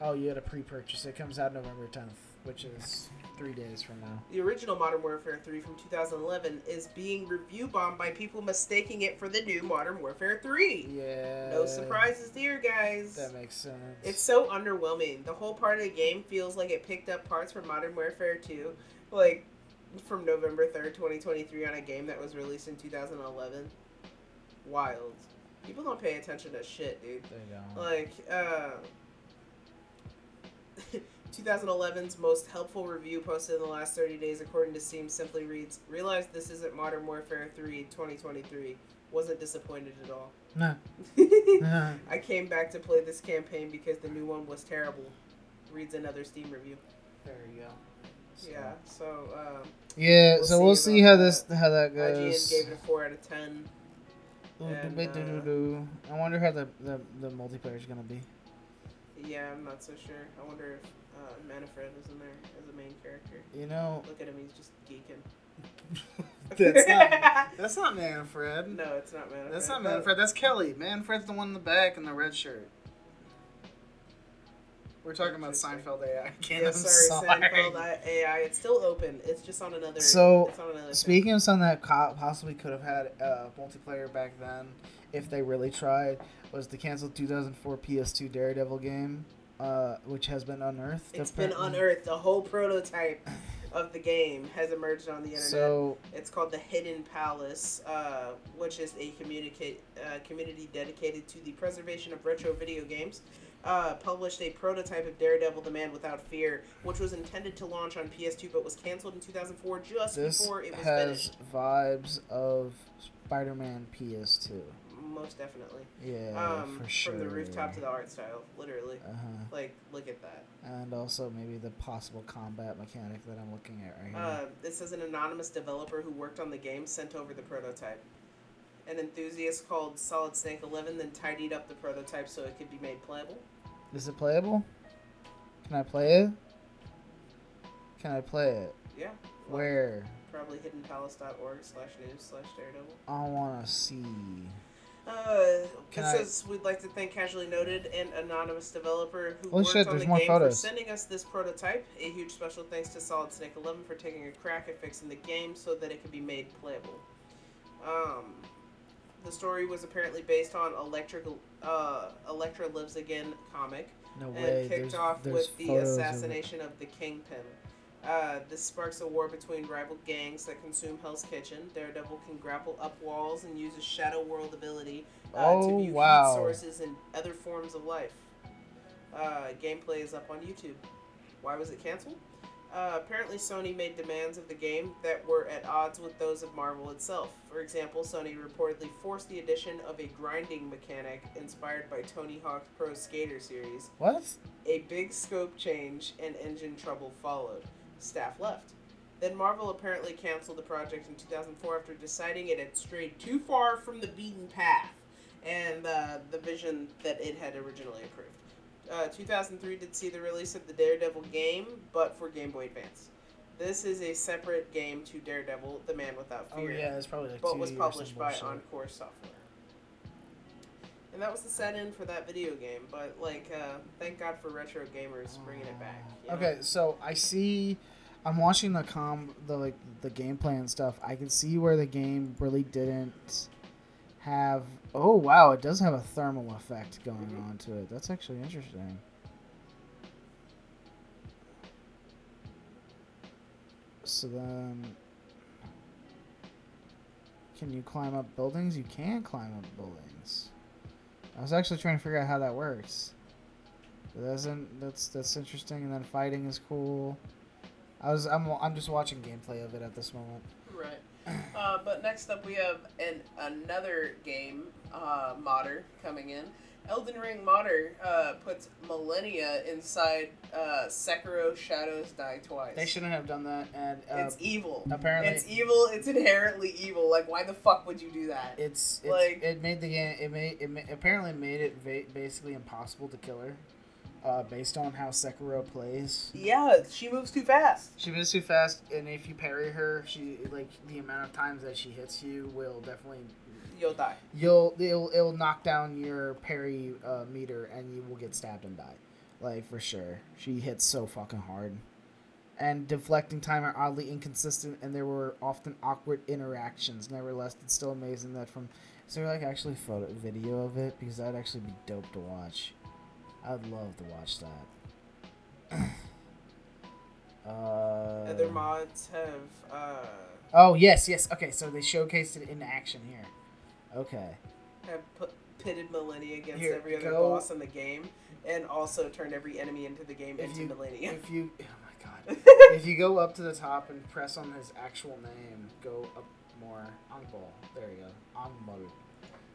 B: Oh, you had to pre-purchase. It comes out November 10th, which is three days from now.
A: The original Modern Warfare 3 from 2011 is being review bombed by people mistaking it for the new Modern Warfare 3.
B: Yeah.
A: No surprises here, guys.
B: That makes sense.
A: It's so underwhelming. The whole part of the game feels like it picked up parts from Modern Warfare 2, like from November 3rd, 2023, on a game that was released in 2011. Wild. People don't pay attention to shit, dude.
B: They don't.
A: Like, uh. 2011's most helpful review posted in the last 30 days, according to Steam, simply reads Realize this isn't Modern Warfare 3 2023. Wasn't disappointed at all.
B: Nah. Nah.
A: I came back to play this campaign because the new one was terrible. Reads another Steam review.
B: There you go. So-
A: Yeah, so um,
B: Yeah,
A: We'll
B: so
A: see
B: we'll see how
A: that.
B: this how that goes.
A: IGN
B: goes.
A: gave it a 4 out of 10.
B: Ooh,
A: and,
B: doo-ba-doo-doo-doo. I wonder how the, the, the multiplayer is gonna be.
A: Yeah, I'm not so sure. I wonder if uh, Manfred is in there as a main character.
B: You know,
A: Look at him, he's just geeking.
B: that's not that's not Manfred.
A: No, it's not Manfred.
B: That's not Manfred. That's Kelly. Manfred's the one in the back in the red shirt. We're talking about Seinfeld AI. Again,
A: Yeah,
B: I'm
A: sorry, Seinfeld AI. It's still open. It's just on another.
B: So,
A: on another thing.
B: Speaking of something that possibly could have had uh, multiplayer back then, if they really tried, was the canceled 2004 PS2 Daredevil game, uh, which has been unearthed.
A: it's been unearthed. A whole prototype of the game has emerged on the internet.
B: So
A: It's called the Hidden Palace, uh, which is a communicate uh, community dedicated to the preservation of retro video games. Uh, published a prototype of Daredevil: The Man Without Fear, which was intended to launch on PS2 but was canceled in 2004 just
B: this
A: before it was
B: has
A: finished.
B: vibes of Spider-Man PS2.
A: Most definitely.
B: Yeah,
A: um,
B: for sure.
A: From the rooftop to the art style, literally.
B: Uh huh.
A: Like, look at that.
B: And also maybe the possible combat mechanic that I'm looking at right here.
A: Uh, this is an anonymous developer who worked on the game sent over the prototype. An enthusiast called Solid Snake 11 then tidied up the prototype so it could be made playable.
B: Is it playable? Can I play it? Can I play it?
A: Yeah.
B: Where?
A: Probably hiddenpalace.org slash news slash daredevil.
B: I want to see.
A: Uh,
B: Can
A: it
B: I-
A: says we'd like to thank Casually Noted and anonymous developer who
B: Holy
A: worked
B: shit,
A: on
B: there's
A: the
B: more
A: game
B: photos.
A: for sending us this prototype. A huge special thanks to Solid Snake 11 for taking a crack at fixing the game so that it could be made playable. Um, the story was apparently based on Electric, uh, Elektra Lives Again comic
B: No
A: and
B: way.
A: kicked
B: There's,
A: off
B: there's
A: with the
B: photos of it.
A: assassination of, the Kingpin. Uh, this sparks a war between rival gangs that consume Hell's Kitchen. Daredevil can grapple up walls and use his Shadow World ability uh, to
B: Oh,
A: view
B: wow.
A: heat sources and other forms of life. Uh, gameplay is up on YouTube. Why was it canceled? Uh, apparently, Sony made demands of the game that were at odds with those of Marvel itself. For example, Sony reportedly forced the addition of a grinding mechanic inspired by Tony Hawk's Pro Skater series.
B: What?
A: A big scope change and engine trouble followed. Staff left. Then Marvel apparently canceled the project in 2004 after deciding it had strayed too far from the beaten path and uh, the vision that it had originally approved. Uh, 2003 did see the release of the Daredevil game, but for Game Boy Advance. This is a separate game to Daredevil: The Man Without Fear.
B: Oh
A: Fear
B: yeah, it's probably like
A: but
B: 2D
A: was published by
B: bullshit.
A: Encore Software. And that was the set in for that video game, but like, uh, thank God for retro gamers bringing it back. you know?
B: Okay, so I see. I'm watching the com, the like the gameplay and stuff. I can see where the game really didn't have. Oh wow, it does have a thermal effect going
A: Mhm.
B: on to it. That's actually interesting. So then, can you climb up buildings? You can climb up buildings. I was actually trying to figure out how that works. That's in, that's that's interesting, and then fighting is cool. I was I'm I'm just watching gameplay of it at this moment.
A: Right. Uh, but next up, we have an another game uh, modder coming in. Elden Ring modder uh, puts Malenia inside uh, Sekiro Shadows Die Twice.
B: They shouldn't have done that, and uh,
A: It's evil.
B: apparently
A: It's evil. It's inherently evil. Like, why the fuck would you do that?
B: it's, it's
A: like-
B: it made the game it made it ma- apparently made it va- basically impossible to kill her, uh, based on how Sekiro plays.
A: Yeah, she moves too fast.
B: She moves too fast, and if you parry her, she like the amount of times that she hits you will definitely
A: You'll die.
B: you'll it'll, it'll knock down your parry uh, meter and you will get stabbed and die. Like for sure. She hits so fucking hard. And deflecting time are oddly inconsistent and there were often awkward interactions. Nevertheless it's still amazing that from is there like actually photo video of it? Because that'd actually be dope to watch. I'd love to watch that. Uh,
A: Other mods have. Uh,
B: oh yes yes. Okay so they showcased it in action here Okay.
A: I put, pitted Malenia against
B: Here,
A: every other
B: go.
A: boss in the game, and also turned every enemy into the game
B: if
A: into
B: you,
A: Malenia.
B: If you, oh my god, if you go up to the top and press on his actual name, go up more. Angbol, there you go. Angbol,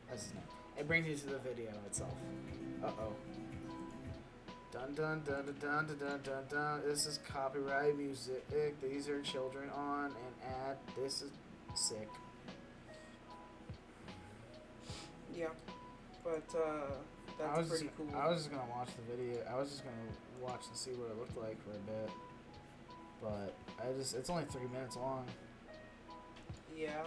B: that's his name. It brings you to the video itself. Uh oh. Dun dun dun dun dun dun dun dun. This is copyright music. These are children on and ad. This is sick.
A: Yeah, but uh, that's
B: I was
A: pretty
B: just,
A: cool.
B: I was just gonna watch the video. I was just gonna watch and see what it looked like for a bit. But I just it's only three minutes long.
A: yeah.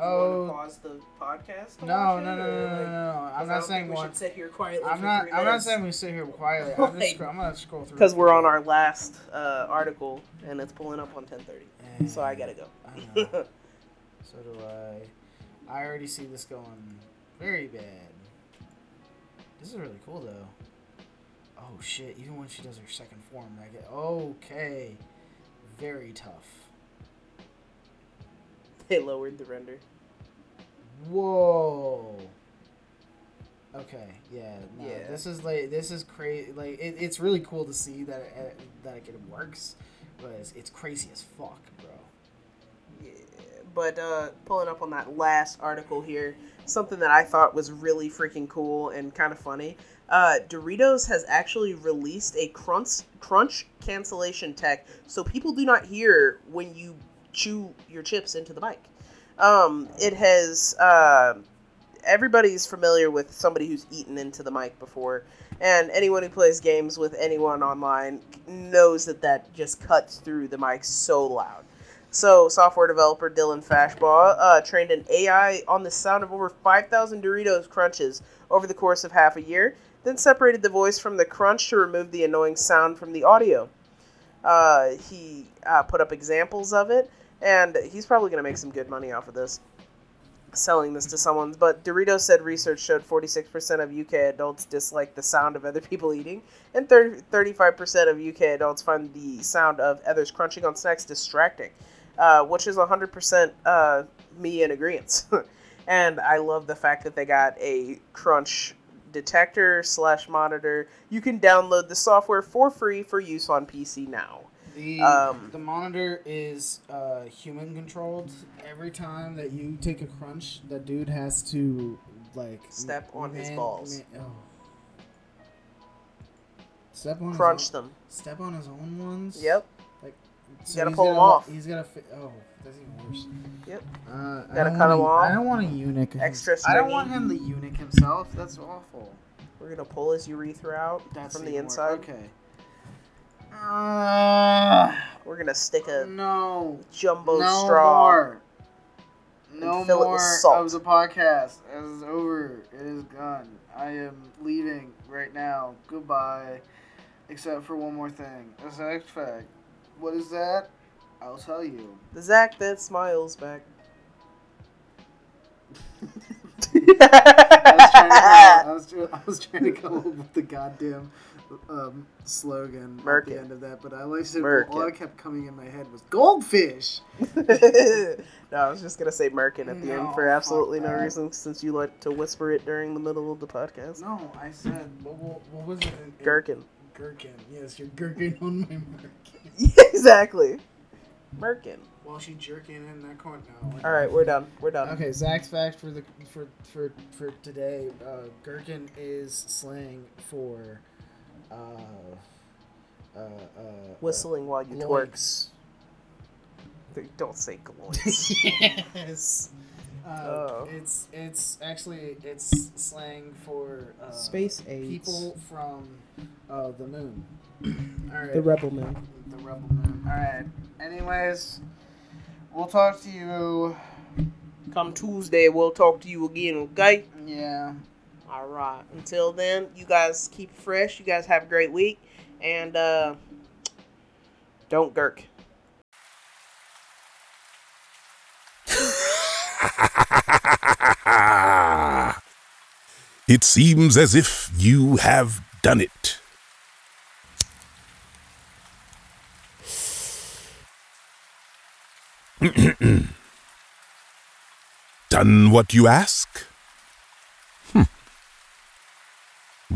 B: Oh
A: pause the podcast?
B: no, no, no, no, no, no, no!
A: 'cause I
B: I'm
A: don't
B: saying
A: we should sit here quietly.
B: I'm not. I'm not saying we sit here quietly. I'm, just, I'm gonna scroll through.
A: Because we're on our last uh, article, and it's pulling up on 10:30, so I gotta go.
B: I so do I. I already see this going very bad. This is really cool though. Oh shit! Even when she does her second form, I get okay. Very tough.
A: they lowered the render.
B: Whoa. Okay, yeah, no,
A: Yeah.
B: This is like this is crazy. Like it, it's really cool to see that it, that it works, but it's, it's crazy as fuck, bro.
A: But uh, pulling up on that last article here, something that I thought was really freaking cool and kind of funny. Uh, Doritos has actually released a crunch crunch cancellation tech, so people do not hear when you chew your chips into the mic. Um, it has uh, everybody's familiar with somebody who's eaten into the mic before, and anyone who plays games with anyone online knows that that just cuts through the mic so loud. So, software developer Dylan Fashbaugh uh, trained an AI on the sound of over 5,000 Doritos crunches over the course of half a year, then separated the voice from the crunch to remove the annoying sound from the audio. Uh, he uh, put up examples of it, and he's probably going to make some good money off of this, selling this to someone. But Doritos said research showed 46% of UK adults dislike the sound of other people eating, and 30, 35% of UK adults find the sound of others crunching on snacks distracting, uh, which is 100% uh, me in agreement. and I love the fact that they got a crunch detector slash monitor. You can download the software for free for use on PC now.
B: The
A: Um,
B: the monitor is uh, human controlled. Every time that you take a crunch, that dude has to like
A: Step on his balls.
B: man- oh. Step on
A: Crunch
B: his own,
A: them.
B: Step on his own ones.
A: Yep.
B: So
A: gotta pull
B: gotta let-
A: off.
B: He's. Fi- oh, that's even worse.
A: Yep.
B: Uh, I
A: Gotta cut 'em off.
B: I don't want a eunuch.
A: Extra
B: I don't want him the eunuch himself. That's awful.
A: We're gonna pull his urethra out
B: That's
A: from the
B: worse.
A: inside.
B: Okay. Uh,
A: We're gonna stick a
B: no.
A: jumbo
B: no
A: straw.
B: more. No
A: and fill it
B: more of the podcast. It is over. It is gone. I am leaving right now. Goodbye. Except for one more thing. A sex fact. What is that? I'll tell you.
A: The Zach that smiles back.
B: I was trying to come, I was, I was trying to come up with the goddamn um, slogan at the end of that, but I like said
A: Merkin.
B: all that kept coming in my head was goldfish.
A: no, I was just gonna say Merkin at the
B: No,
A: end for absolutely no
B: that.
A: reason, since you like to whisper it during the middle of the podcast.
B: No, I said what, what, what was it? In, in-
A: Gherkin.
B: Gherkin. Yes, you're gherkin on my merkin.
A: exactly. Merkin.
B: While she jerking in that corner. No.
A: All right, we're done. We're done.
B: Okay, Zach's fact for the for for for today. Uh, gherkin is slang for uh, uh, uh,
A: Whistling while you
B: uh,
A: twerk. Don't say gloins.
B: yes. Uh,
A: Oh.
B: It's it's actually it's slang for uh,
A: Space AIDS.
B: people from uh, the moon. All right.
A: the rebel man.
B: the rebel moon. All right. Anyways, we'll talk to you.
A: Come Tuesday, we'll talk to you again. Okay.
B: Yeah.
A: All right. Until then, you guys keep fresh. You guys have a great week, and uh, don't gurk.
D: It seems as if you have done it. done what you ask? Hmm.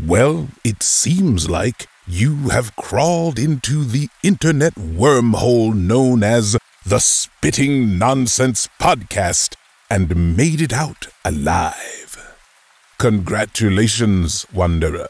D: Well, it seems like you have crawled into the internet wormhole known as the Spitting Nonsense Podcast and made it out alive. Congratulations, Wanderer.